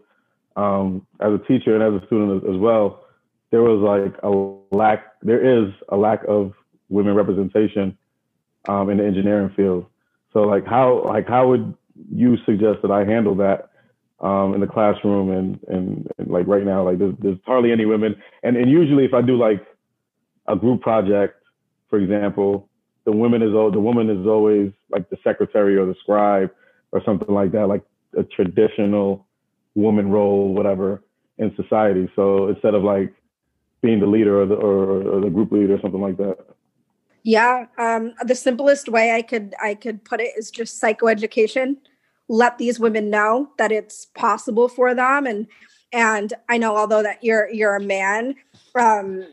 um, as a teacher and as a student as, as well, there was like a lack. There is a lack of women representation um, in the engineering field. So like how like how would you suggest that I handle that um, in the classroom and, and, and like right now like there's, there's hardly any women. And and usually if I do like a group project for example the woman is the woman is always like the secretary or the scribe or something like that like a traditional woman role whatever in society. So instead of like being the leader or the or, or the group leader or something like that. Yeah, um, the simplest way I could I could put it is just psychoeducation. Let these women know that it's possible for them, and and I know although that you're you're a man, um,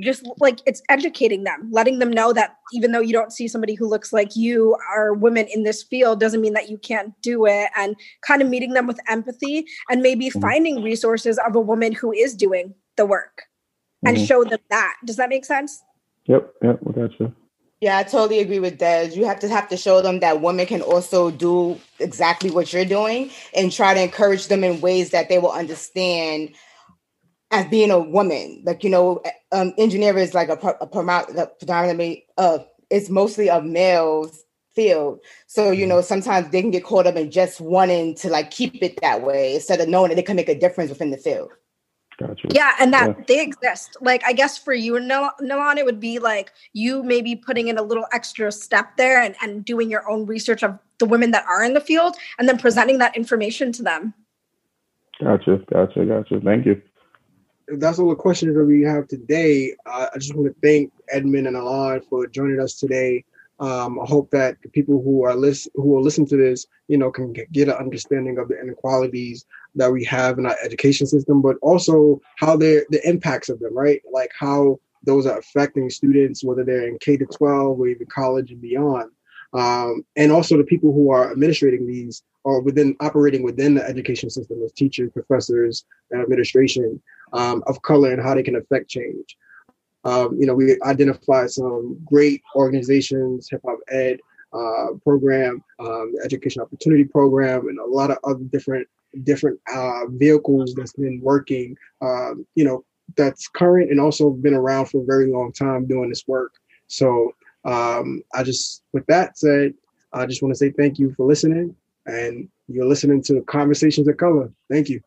just like it's educating them, letting them know that even though you don't see somebody who looks like you are women in this field doesn't mean that you can't do it, and kind of meeting them with empathy and maybe mm-hmm. finding resources of a woman who is doing the work and mm-hmm. show them that. Does that make sense? Yep, yep, we got you. Yeah, I totally agree with Des. You have to have to show them that women can also do exactly what you're doing and try to encourage them in ways that they will understand as being a woman. Like, you know, um, engineer is like a, a predominantly, uh, it's mostly a male's field. So, you know, sometimes they can get caught up in just wanting to like keep it that way instead of knowing that they can make a difference within the field. Gotcha. Yeah, and that yeah. they exist. Like I guess for you, and Nolan, it would be like you maybe putting in a little extra step there and, and doing your own research of the women that are in the field and then presenting that information to them. Gotcha, gotcha, gotcha. Thank you. If that's all the questions that we have today, uh, I just want to thank Edmund and Alon for joining us today. Um, I hope that the people who are list who will listen to this, you know, can get an understanding of the inequalities that we have in our education system, but also how they're the impacts of them, right? Like how those are affecting students, whether they're in K to 12 or even college and beyond. Um, and also the people who are administrating these or within operating within the education system as teachers, professors, and administration um, of color and how they can affect change. Um, you know, we identified some great organizations, Hip Hop Ed uh, program, um, Education Opportunity Program, and a lot of other different different uh, vehicles that's been working, um, you know, that's current and also been around for a very long time doing this work. So um, I just, with that said, I just want to say thank you for listening, and you're listening to Conversations of Color. Thank you.